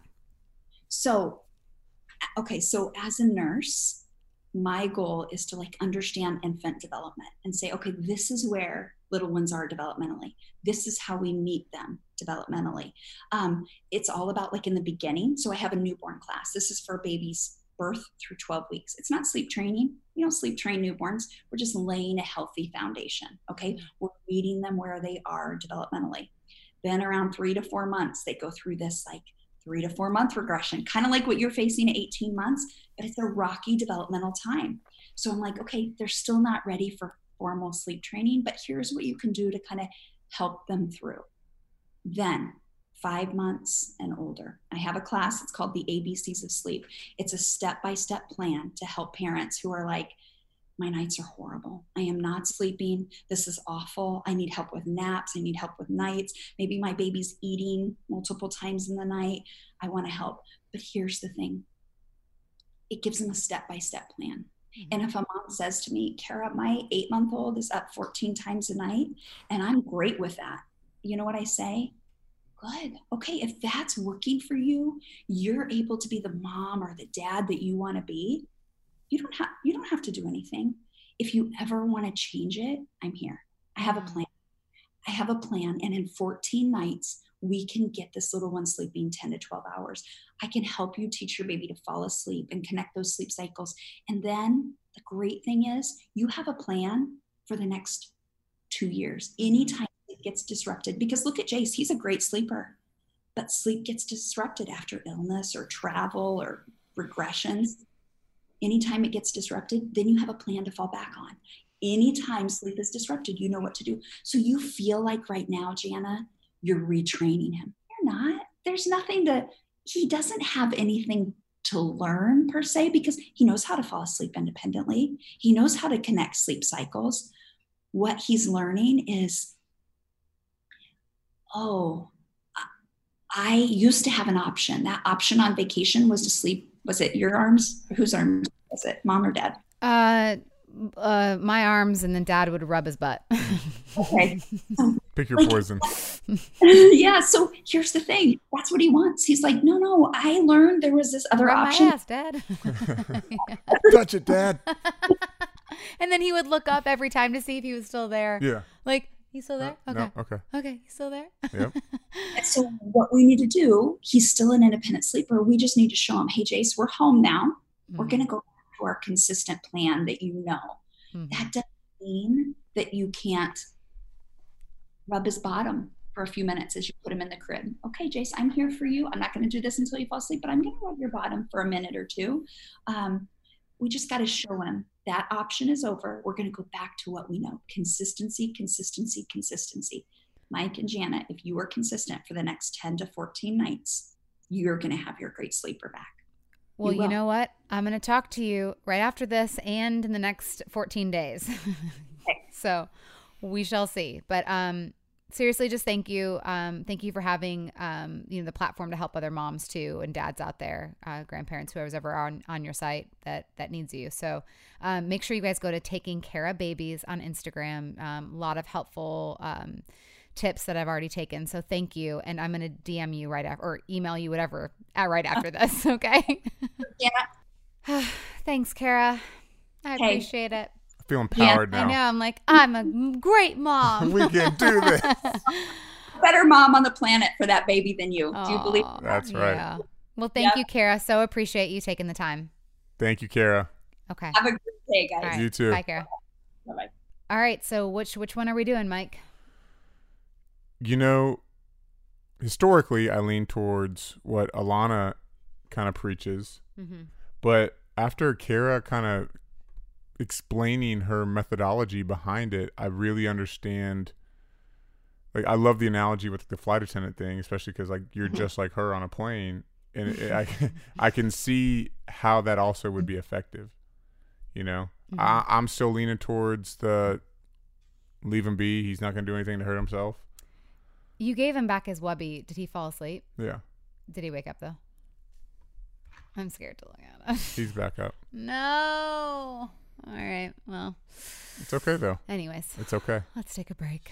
So okay, so as a nurse, my goal is to like understand infant development and say, okay, this is where little ones are developmentally. This is how we meet them developmentally. Um, it's all about like in the beginning. So I have a newborn class. This is for babies birth through 12 weeks. It's not sleep training. You don't sleep train newborns. We're just laying a healthy foundation. Okay. We're meeting them where they are developmentally. Then around three to four months, they go through this like three to four month regression, kind of like what you're facing at 18 months, but it's a rocky developmental time. So I'm like, okay, they're still not ready for formal sleep training, but here's what you can do to kind of help them through. Then, five months and older, I have a class. It's called the ABCs of Sleep. It's a step by step plan to help parents who are like, my nights are horrible. I am not sleeping. This is awful. I need help with naps. I need help with nights. Maybe my baby's eating multiple times in the night. I want to help. But here's the thing it gives them a step by step plan. Mm-hmm. And if a mom says to me, Cara, my eight month old is up 14 times a night, and I'm great with that, you know what I say? Good. Okay, if that's working for you, you're able to be the mom or the dad that you want to be you don't have you don't have to do anything. If you ever want to change it i'm here. I have a mm. plan. I have a plan and in 14 nights we can get this little one sleeping 10 to 12 hours. I can help you teach your baby to fall asleep and connect those sleep cycles. And then the great thing is you have a plan for the next two years. Anytime mm-hmm. it gets disrupted because look at jace he's a great sleeper. But sleep gets disrupted after illness or travel or regressions anytime it gets disrupted, then you have a plan to fall back on. anytime sleep is disrupted, you know what to do. So you feel like right now, Jana, you're retraining him. You're not. There's nothing to, he doesn't have anything to learn per se because he knows how to fall asleep independently. He knows how to connect sleep cycles. What he's learning is, oh, I used to have an option. That option on vacation was to sleep. Was it your arms? Whose arms was it? Mom or dad? Uh, uh, my arms, and then dad would rub his butt. Okay. Pick your Like- poison. yeah. So here's the thing. That's what he wants. He's like, no, no. I learned there was this other rub option. my ass, dad. Touch it, Dad. and then he would look up every time to see if he was still there. Yeah. Like, he's still there? No, Okay. okay. Okay, he's still there? Yep. So what we need to do, he's still an independent sleeper. We just need to show him, hey, Jace, we're home now. We're Mm-hmm. going to go back to our consistent plan that you know. Mhm. That doesn't mean that you can't rub his bottom for a few minutes as you put him in the crib. Okay, Jace, I'm here for you. I'm not going to do this until you fall asleep, but I'm going to rub your bottom for a minute or two. Um, we just got to show him that option is over. We're going to go back to what we know consistency, consistency, consistency. Mike and Jana, if you are consistent for the next 10 to 14 nights, you're going to have your great sleeper back. Well, You you, know what? I'm going to talk to you right after this and in the next 14 days. so we shall see. But um, seriously, just thank you. Um, thank you for having um, you know the platform to help other moms too and dads out there, uh, grandparents, whoever's ever on on your site that that needs you. So um, make sure you guys go to Taking Cara Babies on Instagram. Um, a lot of helpful. Um, tips that I've already taken. So thank you. And I'm going to DM you right after or email you, whatever, right after this. Okay. Yeah. Thanks, Cara. I appreciate it. I feel Yeah, empowered I know. I'm like, I'm a great mom. we can do this. Better mom on the planet for that baby than you. Do you believe? Aw, That's right. yeah. Well, thank Yep. you, Cara. So appreciate you taking the time. Thank you, Cara. Okay. Have a great day, guys. All right. You too. Bye, Cara. Bye-bye. All right. So which which one are we doing, Mike? You know, historically, I lean towards what Alana kind of preaches, Mm-hmm. but after Cara kind of explaining her methodology behind it, I really understand. Like, I love the analogy with the flight attendant thing, especially because like you're mm-hmm. just like her on a plane, and it, I I can see how that also would be effective. You know, I, mm-hmm. I'm still leaning towards the leave him be. He's not going to do anything to hurt himself. You gave him back his wubby. Did he fall asleep? Yeah, Did he wake up though? I'm scared to look at him. he's back up. no. All right. Well, It's okay though. anyways, It's okay. let's take a break.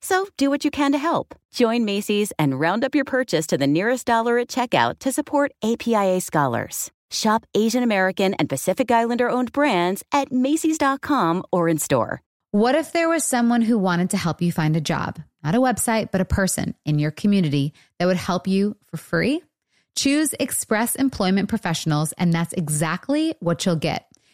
So do what you can to help. Join Macy's and round up your purchase to the nearest dollar at checkout to support APIA scholars. Shop Asian American and Pacific Islander owned brands at Macy's.com or in store. What if there was someone who wanted to help you find a job? Not a website, but a person in your community that would help you for free? Choose Express Employment Professionals, and that's exactly what you'll get.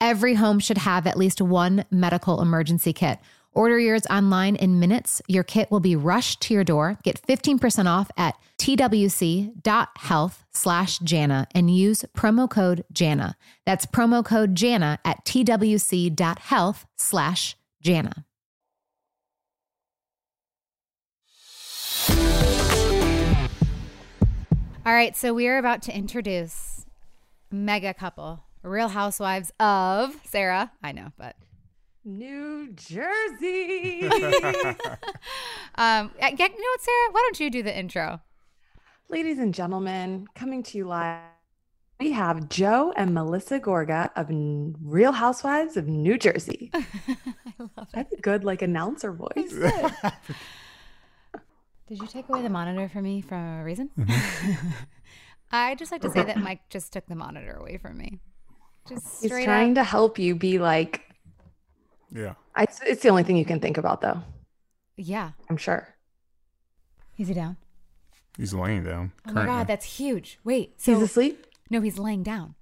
Every home should have at least one medical emergency kit. Order yours online in minutes. Your kit will be rushed to your door. Get 15% off at twc.health slash Jana and use promo code Jana. That's promo code Jana at twc.health slash Jana. All right, so we are about to introduce mega couple Real Housewives of Sarah. I know, but New Jersey. um, you know what, Sarah? Why don't you do the intro? Ladies and gentlemen, coming to you live, we have Joe and Melissa Gorga of Real Housewives of New Jersey. I love it. That's a good like announcer voice. Did you take away the monitor for me for a reason? Mm-hmm. I just like to say that Mike just took the monitor away from me. Just He's trying up. to help you be like. Yeah. I, it's the only thing you can think about, though. Yeah. I'm sure. Is he down? He's laying down. Oh my god, that's huge. Wait, so He's asleep. no, he's laying down.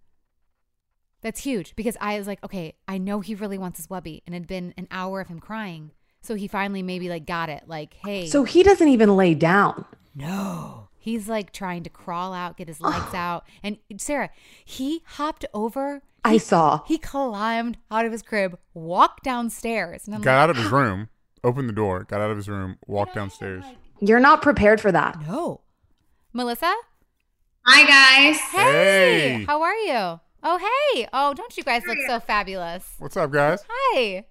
That's huge because I was like, okay, I know he really wants his wubby, and it'd been an hour of him crying, so he finally maybe like got it. Like, hey, So he doesn't even lay down. no, he's like trying to crawl out, get his legs out, and Sarah, he hopped over. I he- saw. He climbed out of his crib, walked downstairs, and I'm Got like, out of his room, opened the door, got out of his room, walked downstairs. You're not prepared for that. no, Melissa. Hi guys. Hey, Hey. how are you? Oh, hey. Oh, don't you guys look so fabulous? What's up, guys? Hi.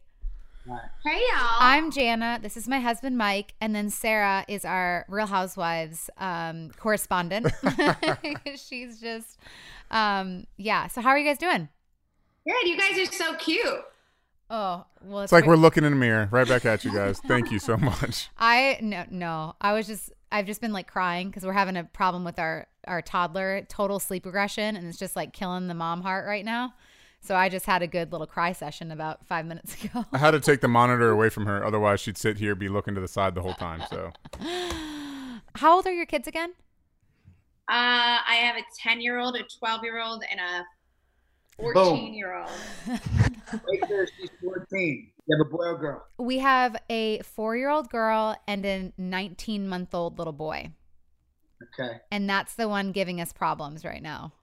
Hey y'all. I'm Jana. This is my husband, Mike. And then Sarah is our Real Housewives um, correspondent. She's just, um, yeah. So, how are you guys doing? Good. You guys are so cute. Oh, well, It's like we're looking in the mirror, right back at you guys. Thank you so much. I no no. I was just I've just been like crying because we're having a problem with our our toddler total sleep regression and it's just like killing the mom heart right now. So I just had a good little cry session about five minutes ago. I had to take the monitor away from her, otherwise she'd sit here, be looking to the side the whole time. So How old are your kids again? Uh, I have a 10 year old, a 12 year old, and a 14 year old. Right there, she's 14. You have a boy or girl? We have a four year old girl and a 19 month old little boy. Okay. And that's the one giving us problems right now.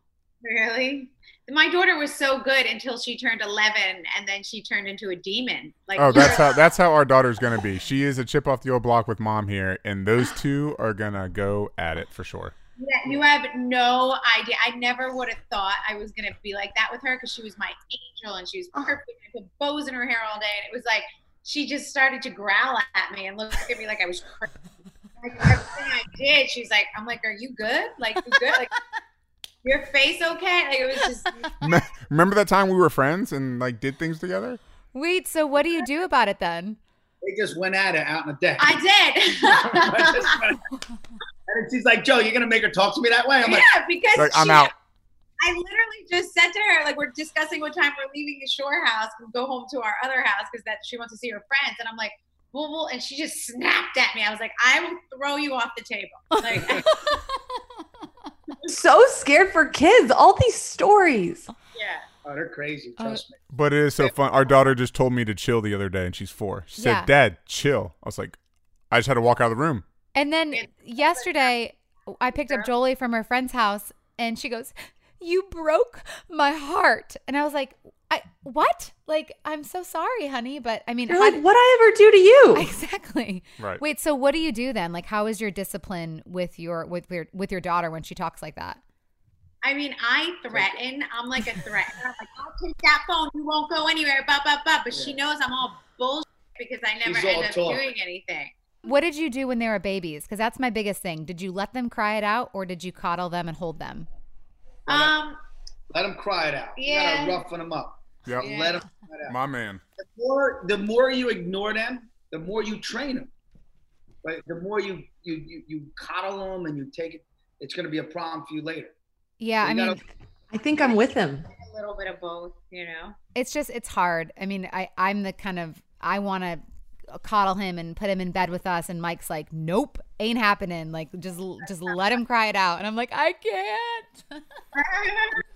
Really? My daughter was so good until she turned 11 and then she turned into a demon. Like Oh, that's how that's how our daughter's gonna be. She is a chip off the old block with mom here, and those two are gonna go at it for sure. Yeah, you have no idea. I never would have thought I was gonna be like that with her because she was my angel and she was oh. perfect. I put bows in her hair all day, and it was like she just started to growl at me and look at me like I was crazy. Like everything I did, she's like, "I'm like, are you good? Like, you good? Like, your face okay? Like, it was just Remember that time we were friends and like did things together? Wait, so what do you do about it then? They just went at it out in the deck. I did. and she's like, Joe, you're gonna make her talk to me that way? I'm like, yeah, because Like I'm she- out. I literally just said to her, like, we're discussing what time we're leaving the shore house and go home to our other house because that she wants to see her friends. And I'm like, well, well, and she just snapped at me. I was like, I will throw you off the table. Like, So scared for kids. All these stories. yeah. oh, they're crazy. Uh, Trust me. But it is so fun. Our daughter just told me to chill the other day, and she's four. She said, "Dad, chill." I was like, I just had to walk out of the room. And then yesterday, I picked up Jolie from her friend's house, and she goes, "You broke my heart," and I was like, "I what? Like, I'm so sorry, honey, but I mean, You're how like, what I ever do to you? exactly? Right. Wait, so what do you do then? Like, how is your discipline with your with your with your daughter when she talks like that? I mean, I threaten. I'm like a threat. I'm like, I'll take that phone. You won't go anywhere. Blah, blah, blah. But she knows I'm all bullshit because I never She's end up talk. doing anything. What did you do when they were babies? Because that's my biggest thing. Did you let them cry it out, or did you coddle them and hold them? Um, Let them cry it out. You Yeah. gotta roughen them up. Yep. Yeah. Let them cry it out. My man. The more, the more you ignore them, the more you train them. Right? The more you you you, you coddle them and you take it, it's gonna be a problem for you later. Yeah, You I mean, gotta- I think I'm with him. a little bit of both, you know? it's just it's hard. I mean, I I'm the kind of I want to coddle him and put him in bed with us, and Mike's like, nope, ain't happening. Like, just just let him cry it out, and I'm like, I can't.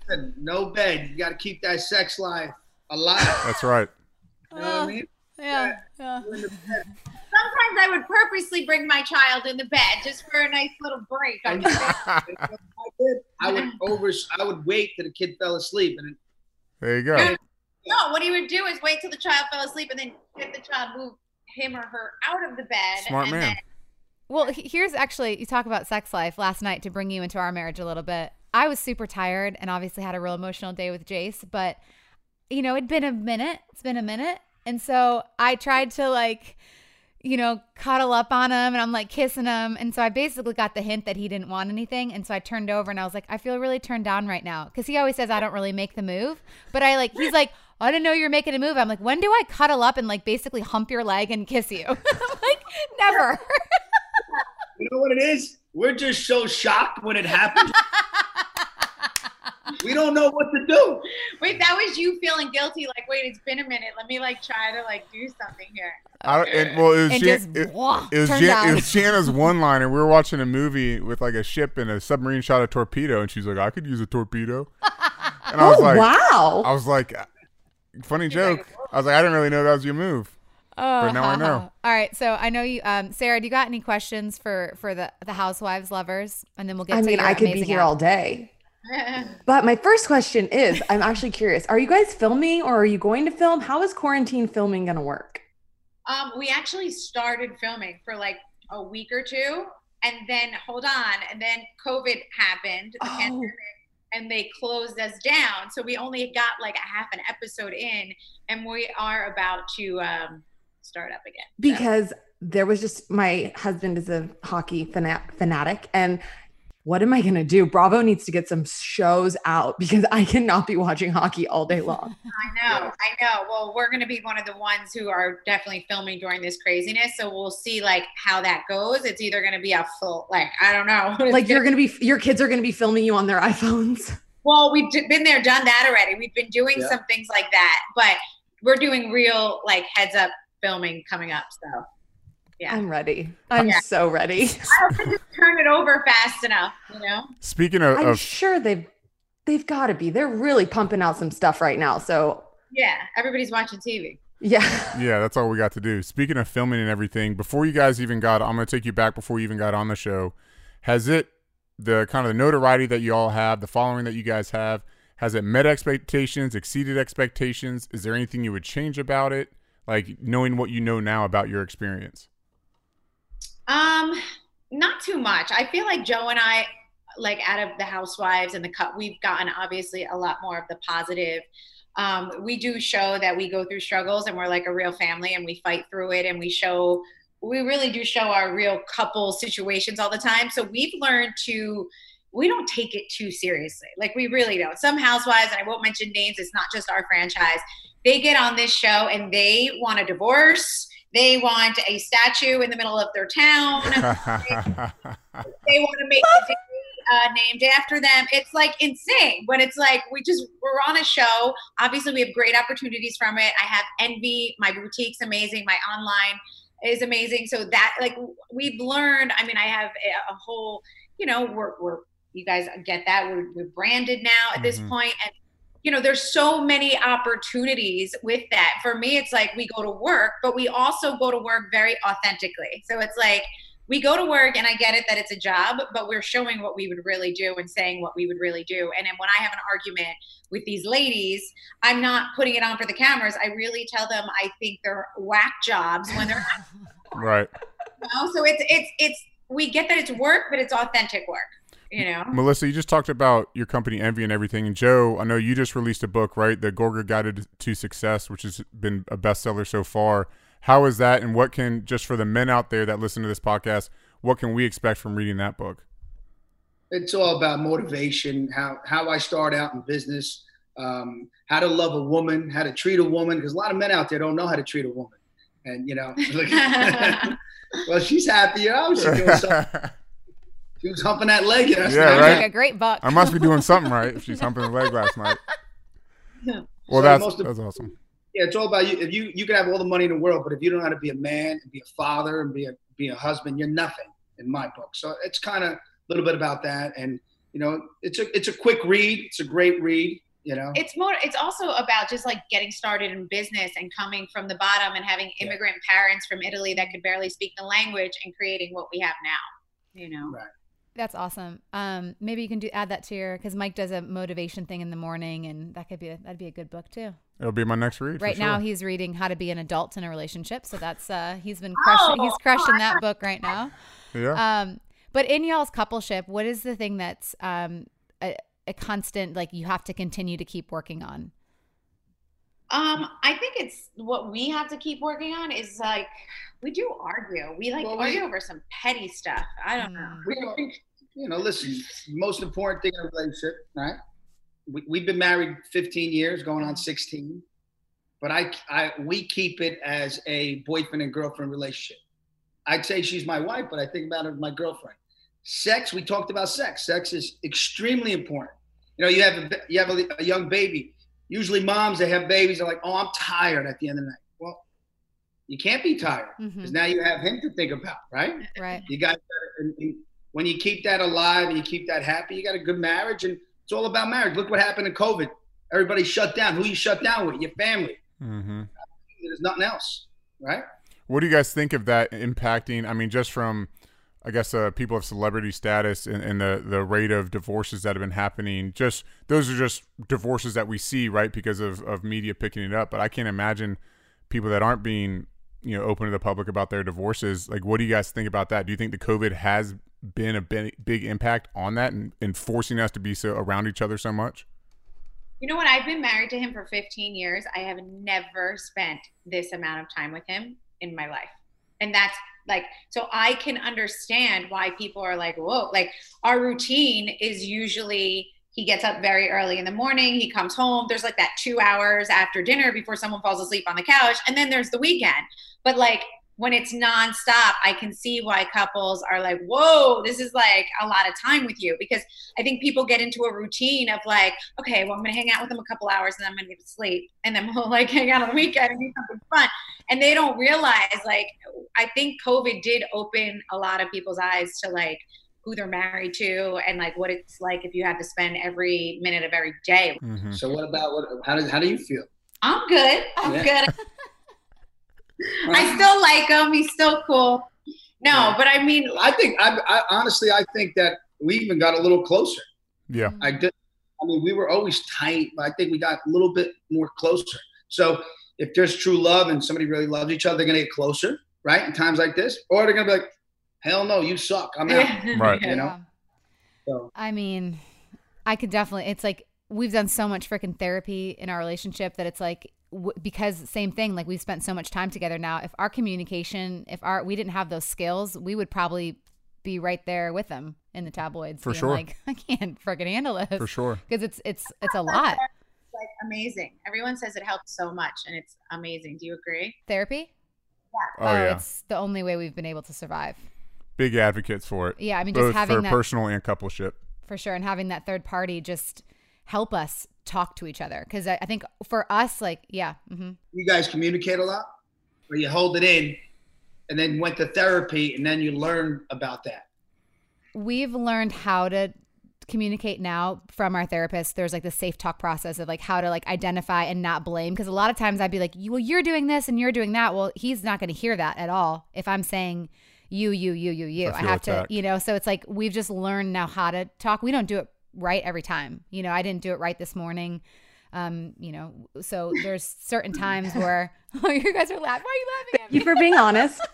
Listen, no bed. You gotta keep that sex life alive. That's right. You know what I mean? Uh, yeah, yeah. You're in the bed. Sometimes I would purposely bring my child in the bed just for a nice little break. I'm I did. I would over. I would wait till the kid fell asleep, and There you go. No, what he would do is wait till the child fell asleep and then get the child move him or her out of the bed. Smart and man. then- Well, here's actually you talk about sex life last night to bring you into our marriage a little bit. I was super tired and obviously had a real emotional day with Jace, but you know, it'd been a minute. It's been a minute. And so I tried to like, you know, cuddle up on him and I'm like kissing him. And so I basically got the hint that he didn't want anything. And so I turned over and I was like, I feel really turned down right now. Cause he always says I don't really make the move. But I like, he's like, I didn't know you're making a move. I'm like, when do I cuddle up and like basically hump your leg and kiss you? I'm like, never. you know what it is? We're just so shocked when it happens. we don't know what to do. Wait, that was you feeling guilty. Like, wait, it's been a minute. Let me like try to like do something here. I, and, well, it was, And Jan- just, it, wah, it was, Jan- it was Jana's one liner. We were watching a movie with like a ship and a submarine shot a torpedo, and she's like, "I could use a torpedo." And I was Oh like, wow. I was like, funny joke. I was like, I didn't really know that was your move. Oh, But now I know. All right, so I know you, um, Sarah. Do you got any questions for for the the housewives lovers? And then we'll get. I to mean, your I could be here app. all day. But my first question is I'm actually curious. Are you guys filming or are you going to film? How is quarantine filming going to work? Um, we actually started filming for like a week or two, and then hold on, and then COVID happened, the Oh. pandemic, and they closed us down. So we only got like a half an episode in, and we are about to um, start up again. So- Because there was just my husband is a hockey fana- fanatic and what am I going to do? Bravo needs to get some shows out because I cannot be watching hockey all day long. I know, I know. Well, we're going to be one of the ones who are definitely filming during this craziness. So we'll see like how that goes. It's either going to be a full, like, I don't know. like you're going to be your kids are going to be filming you on their iPhones. Well, we've been there, done that already. We've been doing Yeah. some things like that, but we're doing real like heads up filming coming up. So yeah, I'm ready. I'm Yeah. so ready. I don't think just turn it over fast enough, you know. Speaking of, I'm of sure they've they've got to be. They're really pumping out some stuff right now. So, Yeah, everybody's watching TV. yeah. yeah, that's all we got to do. Speaking of filming and everything, before you guys even got, I'm gonna take you back before you even got on the show. Has it the kind of the notoriety that you all have, the following that you guys have, has it met expectations, exceeded expectations? Is there anything you would change about it? Like knowing what you know now about your experience. Um, not too much. I feel like Joe and I, like out of the housewives and the cut, we've gotten obviously a lot more of the positive. Um, we do show that we go through struggles and we're like a real family and we fight through it and we show we really do show our real couple situations all the time. So we've learned to we don't take it too seriously. Like we really don't. Some housewives, and I won't mention names, it's not just our franchise. They get on this show and they want a divorce. They want a statue in the middle of their town. they, they want to make a uh, named after them. It's like insane. When it's like we just we're on a show. Obviously, we have great opportunities from it. I have envy. My boutique's amazing. My online is amazing. So that like we've learned. I mean, I have a, a whole. You know, we're we're you guys get that we're, we're branded now at this Mhm. point and you know there's so many opportunities with that. For me it's like we go to work but we also go to work very authentically. So it's like we go to work and i get it that it's a job but we're showing what we would really do and saying what we would really do. And then when i have an argument with these ladies i'm not putting it on for the cameras. I really tell them i think they're whack jobs when they're right. you know? so it's it's it's we get that it's work but it's authentic work you know Melissa, you just talked about your company Envy and everything. And Joe, I know you just released a book, right? The Gorga Guide to Success, which has been a bestseller so far. How is that? And what can, just for the men out there that listen to this podcast, what can we expect from reading that book? it's all about motivation how how i start out in business um, how to love a woman how to treat a woman because a lot of men out there don't know how to treat a woman and you know look, well she's happy oh she's doing something she was humping that leg you know, Yeah, right. like a great book. I must be doing something right if she's humping the leg last night. Well, So that's, most of- that's awesome. yeah it's all about you if you you can have all the money in the world but if you don't know how to be a man and be a father and be a be a husband you're nothing in my book so it's kind of a little bit about that and you know it's a it's a quick read it's a great read you know it's more it's also about just like getting started in business and coming from the bottom and having Yeah. immigrant parents from italy that could barely speak the language and creating what we have now you know Right. That's awesome. Um, maybe you can do add that to your because Mike does a motivation thing in the morning, and that could be a, that'd be a good book too. It'll be my next read. for Right now, sure. he's reading How to Be an Adult in a Relationship, so that's uh, he's been crushing. he's crushing that book right now. yeah. Um, but in y'all's coupleship, what is the thing that's um, a, a constant like you have to continue to keep working on? Um i think it's what we have to keep working on is like we do argue we like Well, we- argue over some petty stuff i don't know we don't, you know, listen, most important thing in a relationship, right? We, we've been married 15 years, going on 16, but I, I, we keep it as a boyfriend and girlfriend relationship. I'd say she's my wife, but I think about her as my girlfriend. Sex, we talked about sex. Sex is extremely important. You know, you have a, you have a, a young baby. Usually, moms that have babies are like, "Oh, I'm tired at the end of the night." Well, you can't be tired because Mhm. now you have him to think about, right? Right. You got and, and when you keep that alive and you keep that happy, you got a good marriage, and it's all about marriage. Look what happened in COVID. Everybody shut down. Who you shut down with? Your family. Mm-hmm. There's nothing else, right? What do you guys think of that impacting? I mean, just from, I guess, uh, people of celebrity status and, and the the rate of divorces that have been happening. Just those are just divorces that we see, right, because of of media picking it up. But I can't imagine people that aren't being, you know, open to the public about their divorces. Like, what do you guys think about that? Do you think the COVID has been a big, impact on that and, and forcing us to be so around each other so much? You know what? I've been married to him for 15 years. I have never spent this amount of time with him in my life. And that's like, so I can understand why people are like, whoa, like our routine is usually he gets up very early in the morning, he comes home. There's like that two hours after dinner before someone falls asleep on the couch. And then there's the weekend. But like, when it's nonstop, I can see why couples are like, whoa, this is like a lot of time with you. Because I think people get into a routine of like, okay, well, I'm gonna hang out with them a couple hours and then I'm gonna go to sleep. And then we'll like hang out on the weekend and do something fun. And they don't realize, like, I think COVID did open a lot of people's eyes to like who they're married to and like what it's like if you had to spend every minute of every day. Mm-hmm. So what about what? How does how do you feel? I'm good. I'm Yeah. good. I still like him. He's still cool. No, Yeah. but I mean, I think I, I honestly I think that we even got a little closer. Yeah. I did. I mean, we were always tight, but I think we got a little bit more closer. So if there's true love and somebody really loves each other, they're gonna get closer, right? In times like this, or they're gonna be like, "Hell no, you suck. I'm out." Right. You know. So I mean, I could definitely. It's like we've done so much freaking therapy in our relationship that it's like w- because same thing. Like we've spent so much time together now. If our communication, if our we didn't have those skills, we would probably be right there with them in the tabloids. For being sure. Like I can't freaking handle this For sure. because it's it's it's a lot. like amazing. Everyone says it helps so much, and it's amazing. Do you agree? Therapy. yeah. Oh, oh, yeah. it's the only way we've been able to survive. Big advocates for it. Yeah, I mean, just having for that- personal and coupleship. for sure and having that third party just help us talk to each other. Because I, I think for us like yeah hmm you guys communicate a lot, or you hold it in, and then went to therapy, and then you learn about that. we've learned how to communicate now from our therapist. There's like the safe talk process of like how to like identify and not blame. Because a lot of times i'd be like well you're doing this and you're doing that. Well he's not going to hear that at all if i'm saying you you you you you. I i, feel have to you know so it's like we've just learned now how to talk. We don't do it right every time you know i didn't do it right this morning um you know so there's certain times where oh you guys are laughing why are you laughing at me you for being honest.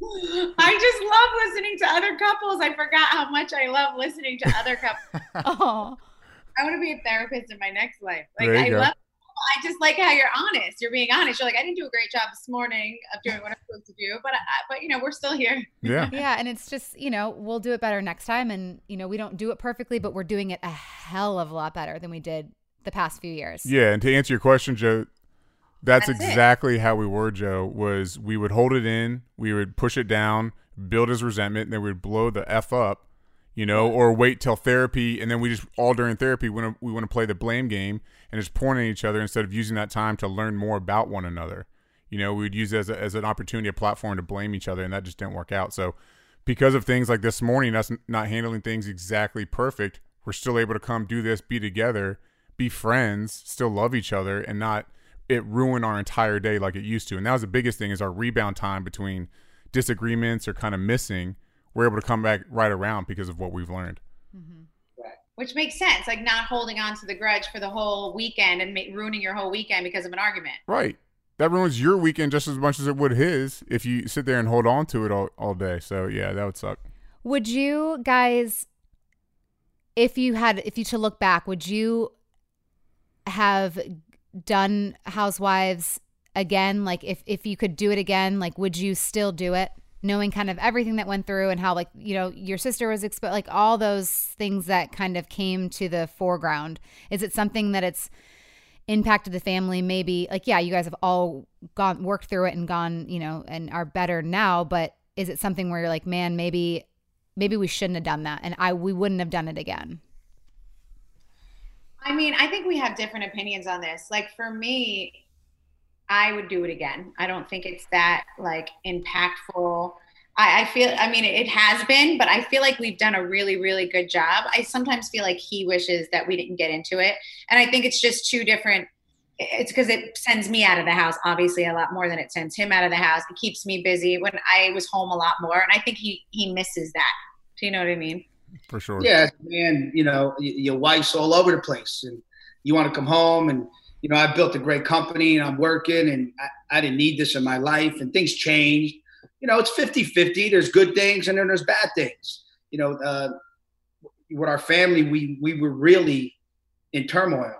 I just love listening to other couples. I forgot how much I love listening to other couples. oh I want to be a therapist in my next life. Like There you I go. love. I just like how you're honest. You're being honest. You're like, I didn't do a great job this morning of doing what I'm supposed to do, but I, but you know, we're still here. Yeah. yeah and it's just you know we'll do it better next time and you know we don't do it perfectly but we're doing it a hell of a lot better than we did the past few years Yeah, and to answer your question, Joe, that's, That's it. exactly how we were, Joe. Was we would hold it in, we would push it down, build his resentment, and then we'd blow the f up, you know, or wait till therapy, and then we just all during therapy when we want to play the blame game and just point at each other instead of using that time to learn more about one another. You know, we would use it as, a, as an opportunity, a platform to blame each other, and that just didn't work out. So, because of things like this morning, us not handling things exactly perfect, we're still able to come do this, be together, be friends, still love each other, and not it ruin our entire day like it used to. And that was the biggest thing is our rebound time between disagreements or kind of missing. We're able to come back right around because of what we've learned. Mm-hmm. Which makes sense. Like not holding on to the grudge for the whole weekend and ma- ruining your whole weekend because of an argument. Right. That ruins your weekend just as much as it would his if you sit there and hold on to it all, all day. So yeah, that would suck. would you guys if you had if you to look back would you have done housewives again like if if you could do it again like would you still do it knowing kind of everything that went through and how like you know your sister was exposed like all those things that kind of came to the foreground. Is it something that it's impacted the family? Maybe like yeah you guys have all gone worked through it and gone you know and are better now but is it something where you're like man maybe maybe we shouldn't have done that and i we wouldn't have done it again? I mean, I think we have different opinions on this. Like for me, I would do it again. I don't think it's that like impactful. I, I feel, I mean, it has been, but I feel like we've done a really, really good job. I sometimes feel like he wishes that we didn't get into it. And I think it's just two different. It's because it sends me out of the house, obviously, a lot more than it sends him out of the house. It keeps me busy when I was home a lot more. And I think he, he misses that. Do you know what I mean? For sure. Yeah, man, you know, your wife's all over the place and you want to come home and, you know, I built a great company and I'm working and I, I didn't need this in my life and things changed. You know, it's 50 50. There's good things and then there's bad things. You know, uh, with our family, we, we were really in turmoil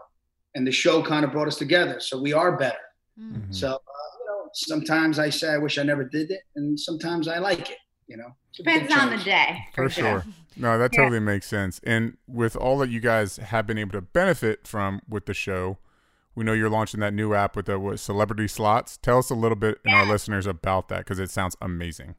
and the show kind of brought us together. So we are better. Mhm. So, uh, you know, sometimes I say I wish I never did it and sometimes I like it, you know. It's Depends on the day. For sure. No, that Yeah. totally makes sense. And with all that you guys have been able to benefit from with the show, we know you're launching that new app with the what, celebrity slots. Tell us a little bit and our listeners about that because it sounds amazing.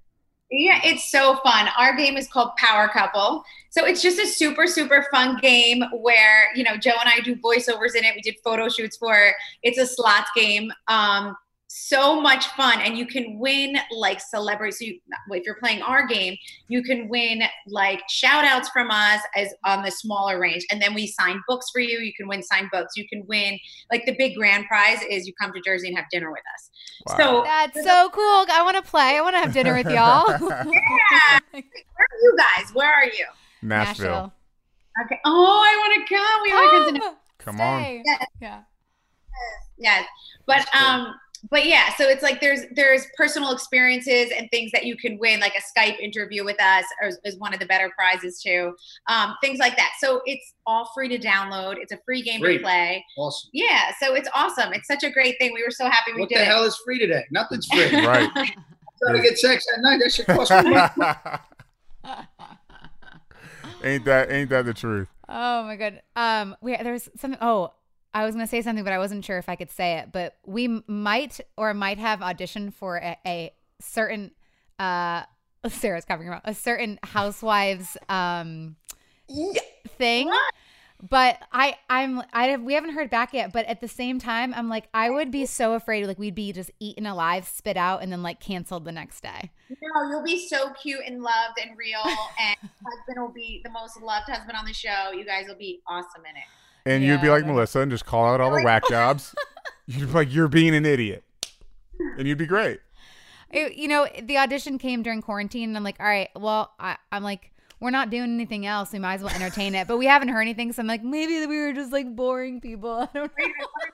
Yeah, it's so fun. Our game is called Power Couple. So it's just a super, super fun game where, you know, Joe and I do voiceovers in it. We did photo shoots for it. It's a slots game. Um, so much fun. And you can win like celebrities. So you, if you're playing our game, you can win like shout outs from us as on the smaller range. And then we sign books for you. You can win signed books. You can win like the big grand prize is you come to Jersey and have dinner with us. Wow. So that's so cool i want to play i want to have dinner with y'all yeah. Where are you guys? Where are you? Nashville. Okay. Oh, I want to come. We want to come Come. Come on. Stay. Yes. Yeah. yes but um but yeah so it's like there's there's personal experiences and things that you can win like a skype interview with us is, is one of the better prizes too um things like that so it's all free to download it's a free game Free. to play Awesome. yeah so it's awesome it's such a great thing we were so happy we What did the it hell is free today? Nothing's free. Right. Trying to get sex at night, that should cost me money. ain't that ain't that the truth? Oh my god. Um, we there's something. Oh, I was gonna say something, but I wasn't sure if I could say it. But we might or might have auditioned for a, a certain. Uh, Sarah's covering her mouth. A certain housewives um thing. But I, I'm, I have, we haven't heard back yet. But at the same time, I'm like, I would be so afraid, like we'd be just eaten alive, spit out, and then like canceled the next day. no you'll be so cute and loved and real and husband will be the most loved husband on the show you guys will be awesome in it And you'd be like Melissa and just call out all the whack jobs. You'd be like, you're being an idiot, and you'd be great. It- you know, the audition came during quarantine, and I'm like, all right, well, I, I'm like, we're not doing anything else. We might as well entertain it. But we haven't heard anything, so I'm like, maybe we were just like boring people. I don't know.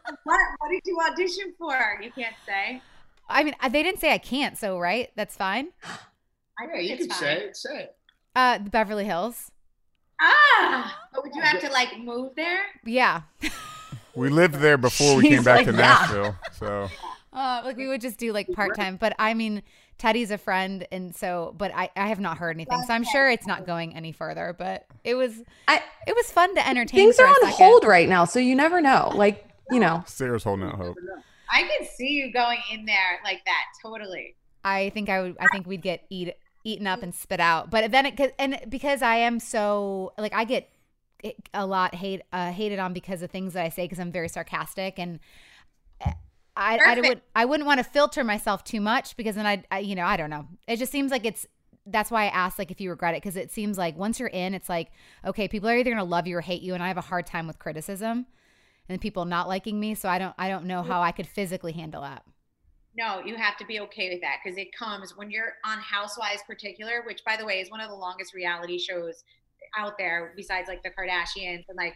What, what, what did you audition for you can't say I mean, they didn't say I can't, so right, that's fine. I Yeah, you can fine. say it. Say it. Uh, the Beverly Hills, Ah, but would you have to like move there? yeah. We lived there before we came back like, to yeah. Nashville, so Uh, like we would just do like part time. But I mean, Teddi's a friend, and so, but I, I have not heard anything, so I'm sure it's not going any further. But it was, I, it was fun to entertain. things are on second. hold right now, so you never know. Like, you know, Sarah's holding out hope. I could see you going in there like that. Totally. I think I would. I think we'd get eat eaten up and spit out. But then it and because I am so like I get a lot hate uh, hated on because of things that I say because I'm very sarcastic and. eh, I, I would I wouldn't want to filter myself too much because then I, I you know I don't know it just seems like it's that's why I asked like if you regret it because it seems like once you're in it's like okay people are either gonna love you or hate you and I have a hard time with criticism and people not liking me so I don't I don't know how I could physically handle that No, you have to be okay with that because it comes when you're on Housewives, particular, which by the way is one of the longest reality shows out there, besides like the Kardashians and like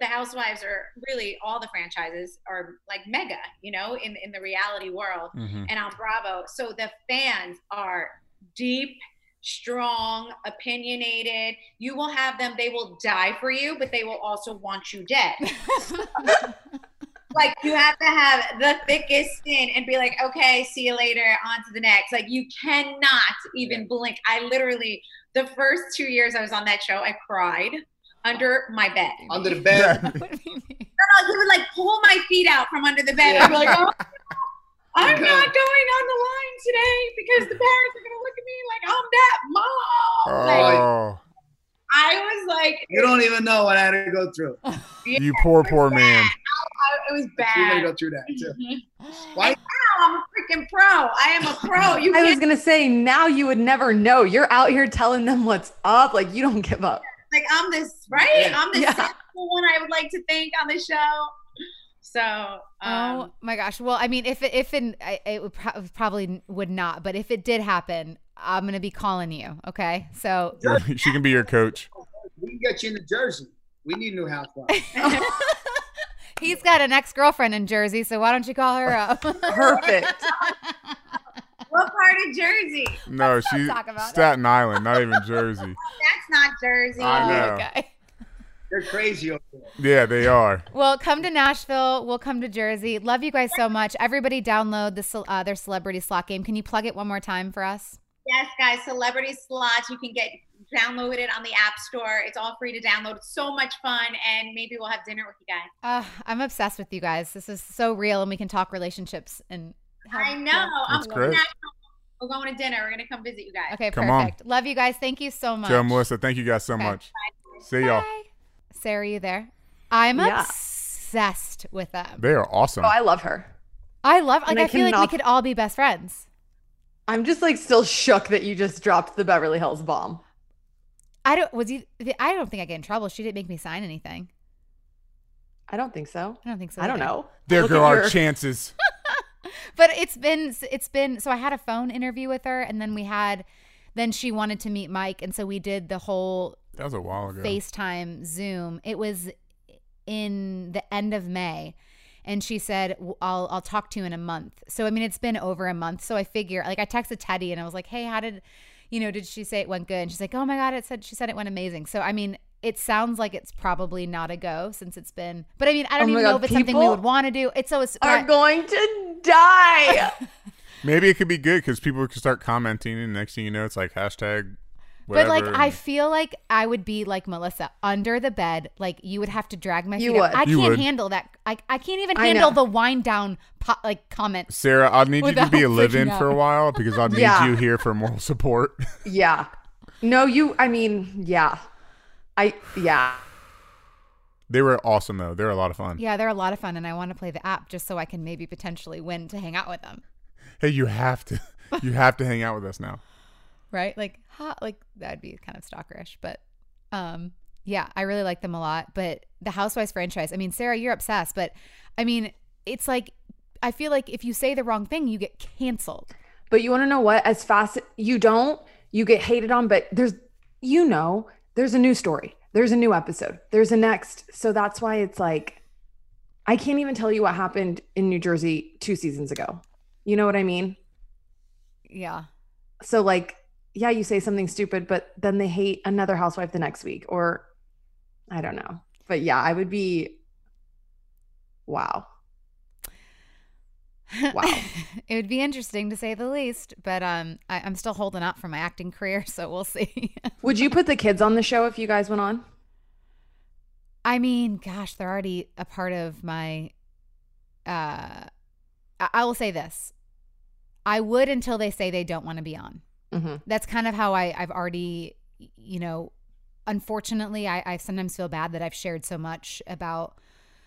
the Housewives are really all the franchises are like mega, you know, in in the reality world Mhm. and on Bravo. So the fans are deep, strong, opinionated. You will have them; they will die for you, but they will also want you dead. like you have to have the thickest skin and be like, okay, see you later, on to the next. Like you cannot even blink. I literally, the first two years I was on that show, I cried under my bed. Under the bed. no, no, he would like pull my feet out from under the bed. I'd be like, oh, I'm Okay. not going on the line today because the parents are gonna look at me like I'm that mom. Oh. Like, Oh, I was like, You don't even know what I had to go through. you poor poor man. I- it was You gotta bad. go through that too. Mhm. Why? Now I'm a freaking pro. I am a pro. You I was gonna say now you would never know. You're out here telling them what's up, like you don't give up. like I'm this right. Yeah. I'm the Yeah. sensible one. I would like to think on the show. So, um, oh my gosh. Well, I mean, if it, if it, it would pro- probably would not, but if it did happen, I'm gonna be calling you. Okay, so she can be your coach. We can get you into Jersey. We need new housewives. he's got an ex girlfriend in Jersey, so why don't you call her up? Perfect. what part of Jersey? No, she talk about it. Staten Island, not even Jersey. That's not Jersey. I know. okay. They're crazy over there. Yeah, they are. Well, come to Nashville. We'll come to Jersey. Love you guys so much. Everybody, download the ce- uh, their celebrity slot game. Can you plug it one more time for us? Yes, guys, Celebrity Slots. You can get download it on the App Store. It's all free to download. It's so much fun, and maybe we'll have dinner with you guys. Uh, I'm obsessed with you guys. This is so real, and we can talk relationships and. have- I know. yeah. I'm That's going great. to- We're going to dinner. We're going to come visit you guys. Okay, Come on. perfect. Love you guys. Thank you so much. Joe Melissa, thank you guys so Okay. much. See y'all. Bye. Sarah, you there? I'm Yeah. obsessed with them. They are awesome. Oh, I love her. I love. Like I I feel like we could all be best friends. I'm just like still shook that you just dropped the Beverly Hills bomb. I don't. Was you? I don't think I get in trouble. She didn't make me sign anything. I don't think so. I don't think so. I don't either. know. there Look go our your- chances. but it's been it's been so I had a phone interview with her and then we had then she wanted to meet Mike and so we did the whole That was a while ago. FaceTime, Zoom. It was in the end of May. And she said, I'll, I'll talk to you in a month. So, I mean, it's been over a month. So I figure, like, I texted Teddy and I was like, hey, how did, you know, did she say it went good? And she's like, oh my God, it said, she said it went amazing. So, I mean, it sounds like it's probably not a go since it's been, but I mean, I don't Oh my even know if it's something we would want to do. It's so, it's, Are but- going to die. Maybe it could be good because people could start commenting, and next thing you know, it's like hashtag. But like I feel like I would be like Melissa under the bed. Like you would have to drag my You feet. up. would. I You can't would. handle that. I, I can't even I handle know. the Whine Down po- like comment. Sarah, I'll need you to be a live-in for a while because I'll need Yeah. you here for moral support. yeah. No, you, I mean, yeah. I, yeah. they were awesome though. They're a lot of fun. Yeah, they're a lot of fun, and I want to play the app just so I can maybe potentially win to hang out with them. Hey, you have to, you have to hang out with us now. Right? Like, ha, like that'd be kind of stalkerish, but um, yeah, I really like them a lot. But the Housewives franchise. I mean, Sarah, you're obsessed, but I mean, it's like I feel like if you say the wrong thing, you get canceled. But you want to know what? As fast you don't, you get hated on. But there's, you know, there's a new story. There's a new episode. There's a next. So that's why it's like, I can't even tell you what happened in New Jersey two seasons ago. You know what I mean? Yeah. So like, yeah, you say something stupid, but then they hate another housewife the next week, or I don't know. But yeah, I would be. Wow. Wow. it would be interesting to say the least, but um, I, I'm still holding out for my acting career, so we'll see. Would you put the kids on the show if you guys went on? I mean, gosh, they're already a part of my. Uh, I, I will say this: I would until they say they don't want to be on. Mm-hmm. That's kind of how I I've already, you know, unfortunately, I, I sometimes feel bad that I've shared so much about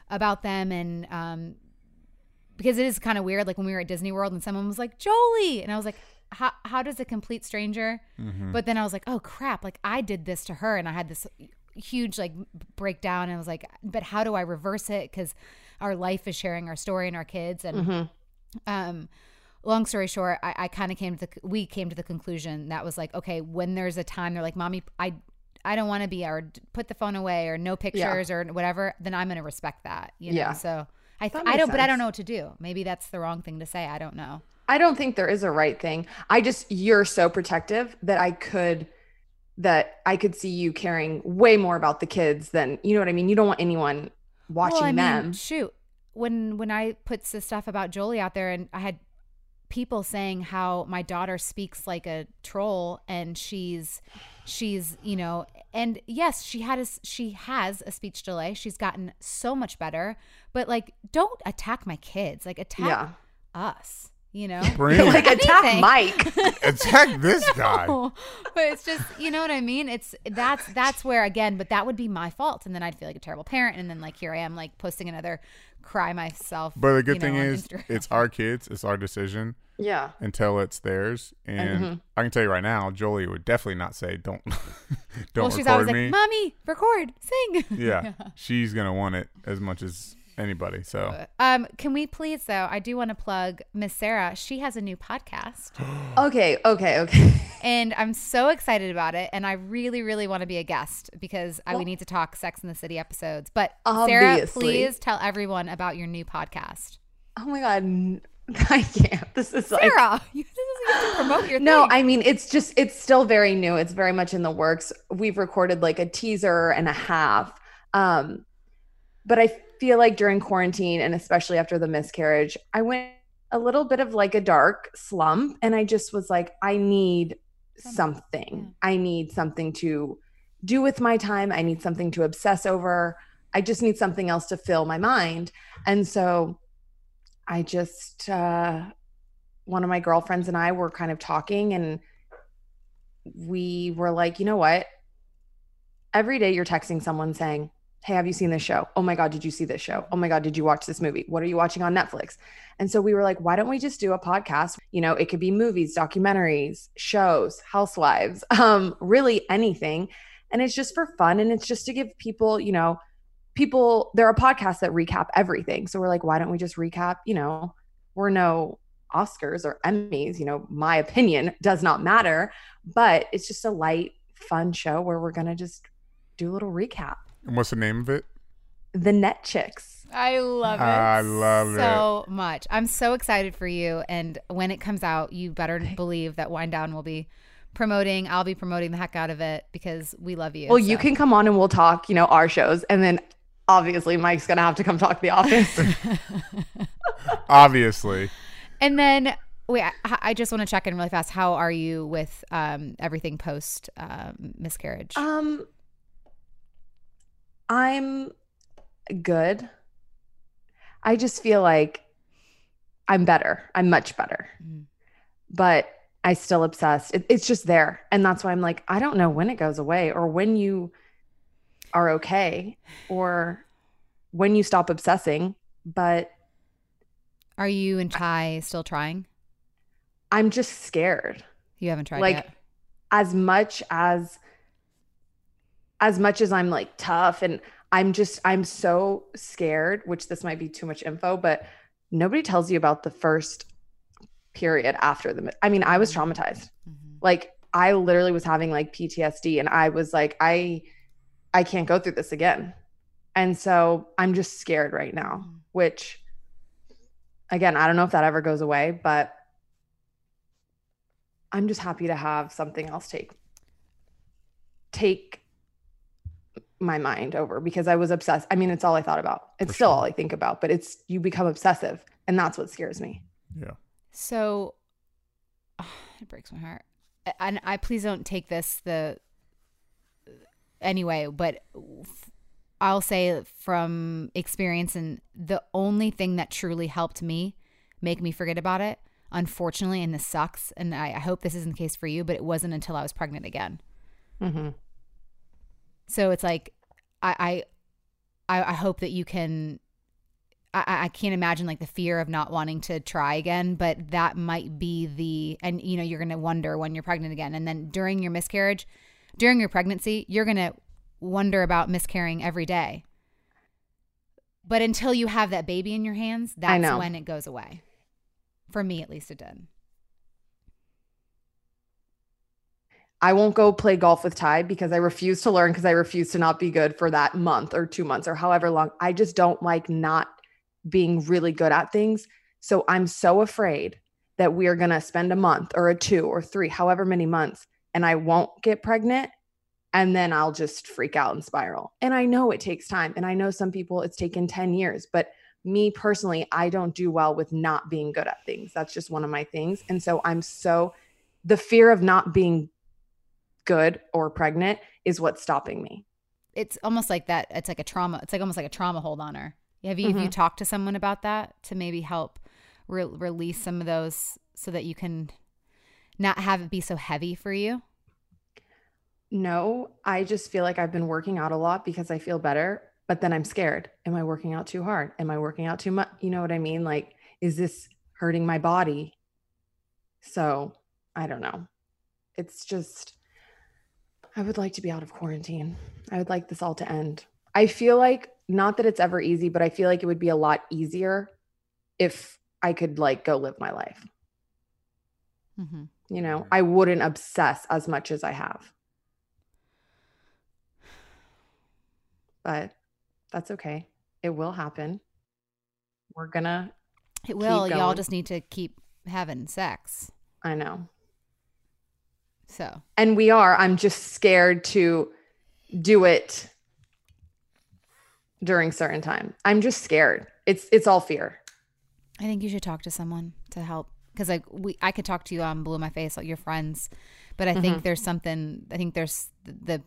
about them and um because it is kind of weird like when we were at Disney World and someone was like Jolie and I was like how how does a complete stranger Mhm. but then I was like oh crap like I did this to her and I had this huge like breakdown and I was like but how do I reverse it cuz our life is sharing our story and our kids and Mm-hmm. um long story short i, I kind of came to the we came to the conclusion that was like okay when there's a time they're like mommy i i don't want to be or put the phone away or no pictures or whatever then i'm gonna respect that you know Yeah. so i th- i don't but i don't know what to do maybe that's the wrong thing to say i don't know I don't think there is a right thing. I just you're so protective that I could that I could see you caring way more about the kids than you know what I mean. You don't want anyone watching well, I them. mean, shoot when when i put the stuff about jolie out there and i had people saying how my daughter speaks like a troll and she's she's you know and yes she had a she has a speech delay. She's gotten so much better but like don't attack my kids. Like attack Yeah. us you know Bring like attack Mike. attack this guy. But it's just you know what I mean. It's that's that's where again, but that would be my fault, and then I'd feel like a terrible parent, and then like here I am like posting another cry myself. But the good thing know, is, it's our kids. It's our decision yeah. until it's theirs. And Mm-hmm. I can tell you right now, Jolie would definitely not say, "Don't, don't well, she's record always me." like, "Mommy, record, sing." yeah, she's gonna want it as much as anybody. So Um, can we please though? I do want to plug Miss Sarah. She has a new podcast, Okay, okay, okay. and I'm so excited about it. And I really, really want to be a guest because I, we need to talk Sex in the City episodes. But Sarah, please tell everyone about your new podcast. Oh my god. I can't. This is like Sarah, you, this is, you have to promote your No, thing. I mean it's just it's still very new. It's very much in the works. We've recorded like a teaser and a half. Um but I feel like during quarantine and especially after the miscarriage, I went a little bit of like a dark slump and I just was like I need something. I need something to do with my time. I need something to obsess over. I just need something else to fill my mind. And so I just uh one of my girlfriends and I were kind of talking and we were like, you know what? Every day you're texting someone saying, Hey, have you seen this show? Oh my God, did you see this show? Oh my God, did you watch this movie? What are you watching on Netflix? And so we were like, why don't we just do a podcast? You know, it could be movies, documentaries, shows, housewives, um, really anything. And it's just for fun. And it's just to give people, you know, people, there are podcasts that recap everything. So we're like, why don't we just recap? You know, we're no Oscars or Emmys, you know, my opinion does not matter, but it's just a light, fun show where we're going to just do a little recap. And what's the name of it? The Net Chicks. I love it. I love it. so much. I'm so excited for you. And when it comes out, you better believe that Whine Down will be promoting. I'll be promoting the heck out of it because we love you. Well, you can come on and we'll talk, you know, our shows. And then obviously Mike's going to have to come talk to The Office. Obviously. And then wait, I, I just want to check in really fast. How are you with um, everything post um, miscarriage? um, I'm good. I just feel like I'm better. I'm much better. Mhm. But I still obsessed. It, it's just there. And that's why I'm like, I don't know when it goes away or when you are okay or when you stop obsessing. But are you and Ty still trying? I'm just scared. You haven't tried like yet. as much as as much as I'm like tough and I'm just I'm so scared, which this might be too much info, but nobody tells you about the first period after the I mean, I was traumatized. Mhm. Like I literally was having like PTSD and I was like I I can't go through this again. And so I'm just scared right now, Mm. which again, I don't know if that ever goes away, but I'm just happy to have something else take take my mind over because I was obsessed. I mean, it's all I thought about. It's For still sure. all I think about, but it's you become obsessive and that's what scares me. Yeah. So it breaks my heart. And I please don't take this the anyway, but I'll say from experience and the only thing that truly helped me make me forget about it, unfortunately, and this sucks, and I, I hope this isn't the case for you, but it wasn't until I was pregnant again. Mm-hmm. So it's like I I I, hope that you can I, I can't imagine like the fear of not wanting to try again, but that might be the and you know, you're gonna wonder when you're pregnant again. And then during your miscarriage, during your pregnancy, you're gonna wonder about miscarrying every day. But until you have that baby in your hands, that's when it goes away. For me at least it did. I won't go play golf with Ty because I refuse to learn because I refuse to not be good for that month or two months or however long. I just don't like not being really good at things. So I'm so afraid that we are going to spend a month or a two or three, however many months, and I won't get pregnant. And then I'll just freak out and spiral. And I know it takes time. And I know some people it's taken 10 years, but me personally, I don't do well with not being good at things. That's just one of my things. And so I'm so, the fear of not being good or pregnant is what's stopping me. It's almost like that. It's like a trauma. It's like almost like a trauma hold on her. Have you have you mm-hmm. talked to someone about that to maybe help re- release some of those so that you can not have it be so heavy for you? No, I just feel like I've been working out a lot because I feel better, but then I'm scared. Am I working out too hard? Am I working out too much? You know what I mean? Like, is this hurting my body? So I don't know. It's just, I would like to be out of quarantine. I would like this all to end. I feel like, not that it's ever easy, but I feel like it would be a lot easier if I could like go live my life. Mm-hmm. You know, I wouldn't obsess as much as I have. But that's okay. It will happen. We're gonna, It will. Y'all just need to keep having sex. I know. So And we are. I'm just scared to do it during certain time. I'm just scared. It's it's all fear. I think you should talk to someone to help because like we I could talk to you on Blue My Face, like your friends, but I Mm-hmm. think there's something. I think there's the, the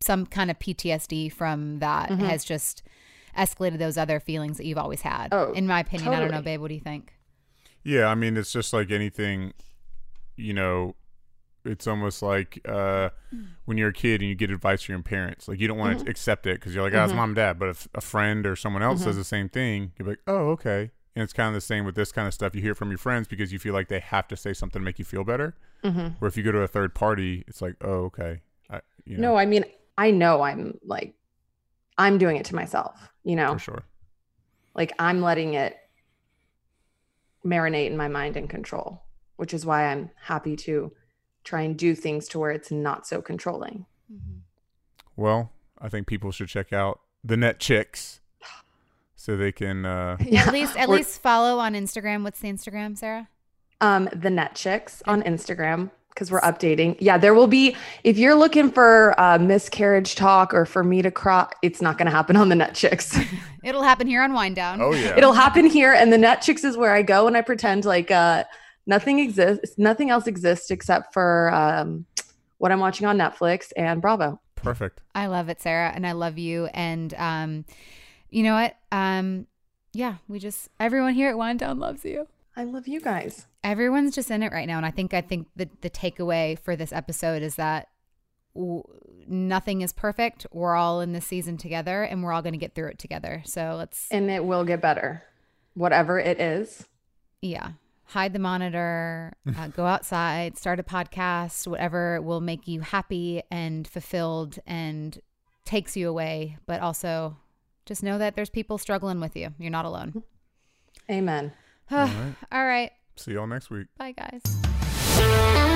some kind of PTSD from that Mm-hmm. has just escalated those other feelings that you've always had. Oh, in my opinion, I don't know, babe. What do you think? Yeah, I mean, it's just like anything, you know, it's almost like uh, when you're a kid and you get advice from your parents. Like, you don't want to accept it because you're like, oh, it's mom and dad. But if a friend or someone else says the same thing, you're like, oh, okay. And it's kind of the same with this kind of stuff. You hear from your friends because you feel like they have to say something to make you feel better. Mm-hmm. Or if you go to a third party, it's like, oh, okay. I, you know, No, I mean, I know I'm like, I'm doing it to myself. You know, for sure. like I'm letting it marinate in my mind and control, which is why I'm happy to try and do things to where it's not so controlling. Mm-hmm. Well, I think people should check out the Net Chicks so they can. Uh, At least, at We're- least follow on Instagram. What's the Instagram, Sarah? um the net chicks on instagram because we're updating yeah there will be if you're looking for uh miscarriage talk or for me to cry it's not going to happen on the net chicks It'll happen here on Whine Down. oh yeah. it'll happen here and the net chicks is where i go and i pretend like uh nothing exists nothing else exists except for um what i'm watching on netflix and bravo Perfect. I love it, Sarah, and I love you. And um, you know what? Um, yeah, we just everyone here at Whine Down loves you. i love you guys Everyone's just in it right now, and I think I think the the takeaway for this episode is that w- nothing is perfect. We're all in this season together, and we're all going to get through it together. So let's and it will get better whatever it is yeah hide the monitor uh, go outside start a podcast whatever will make you happy and fulfilled and takes you away. But also just know that there's people struggling with you. You're not alone. Amen. All right. all right. See y'all next week. bye guys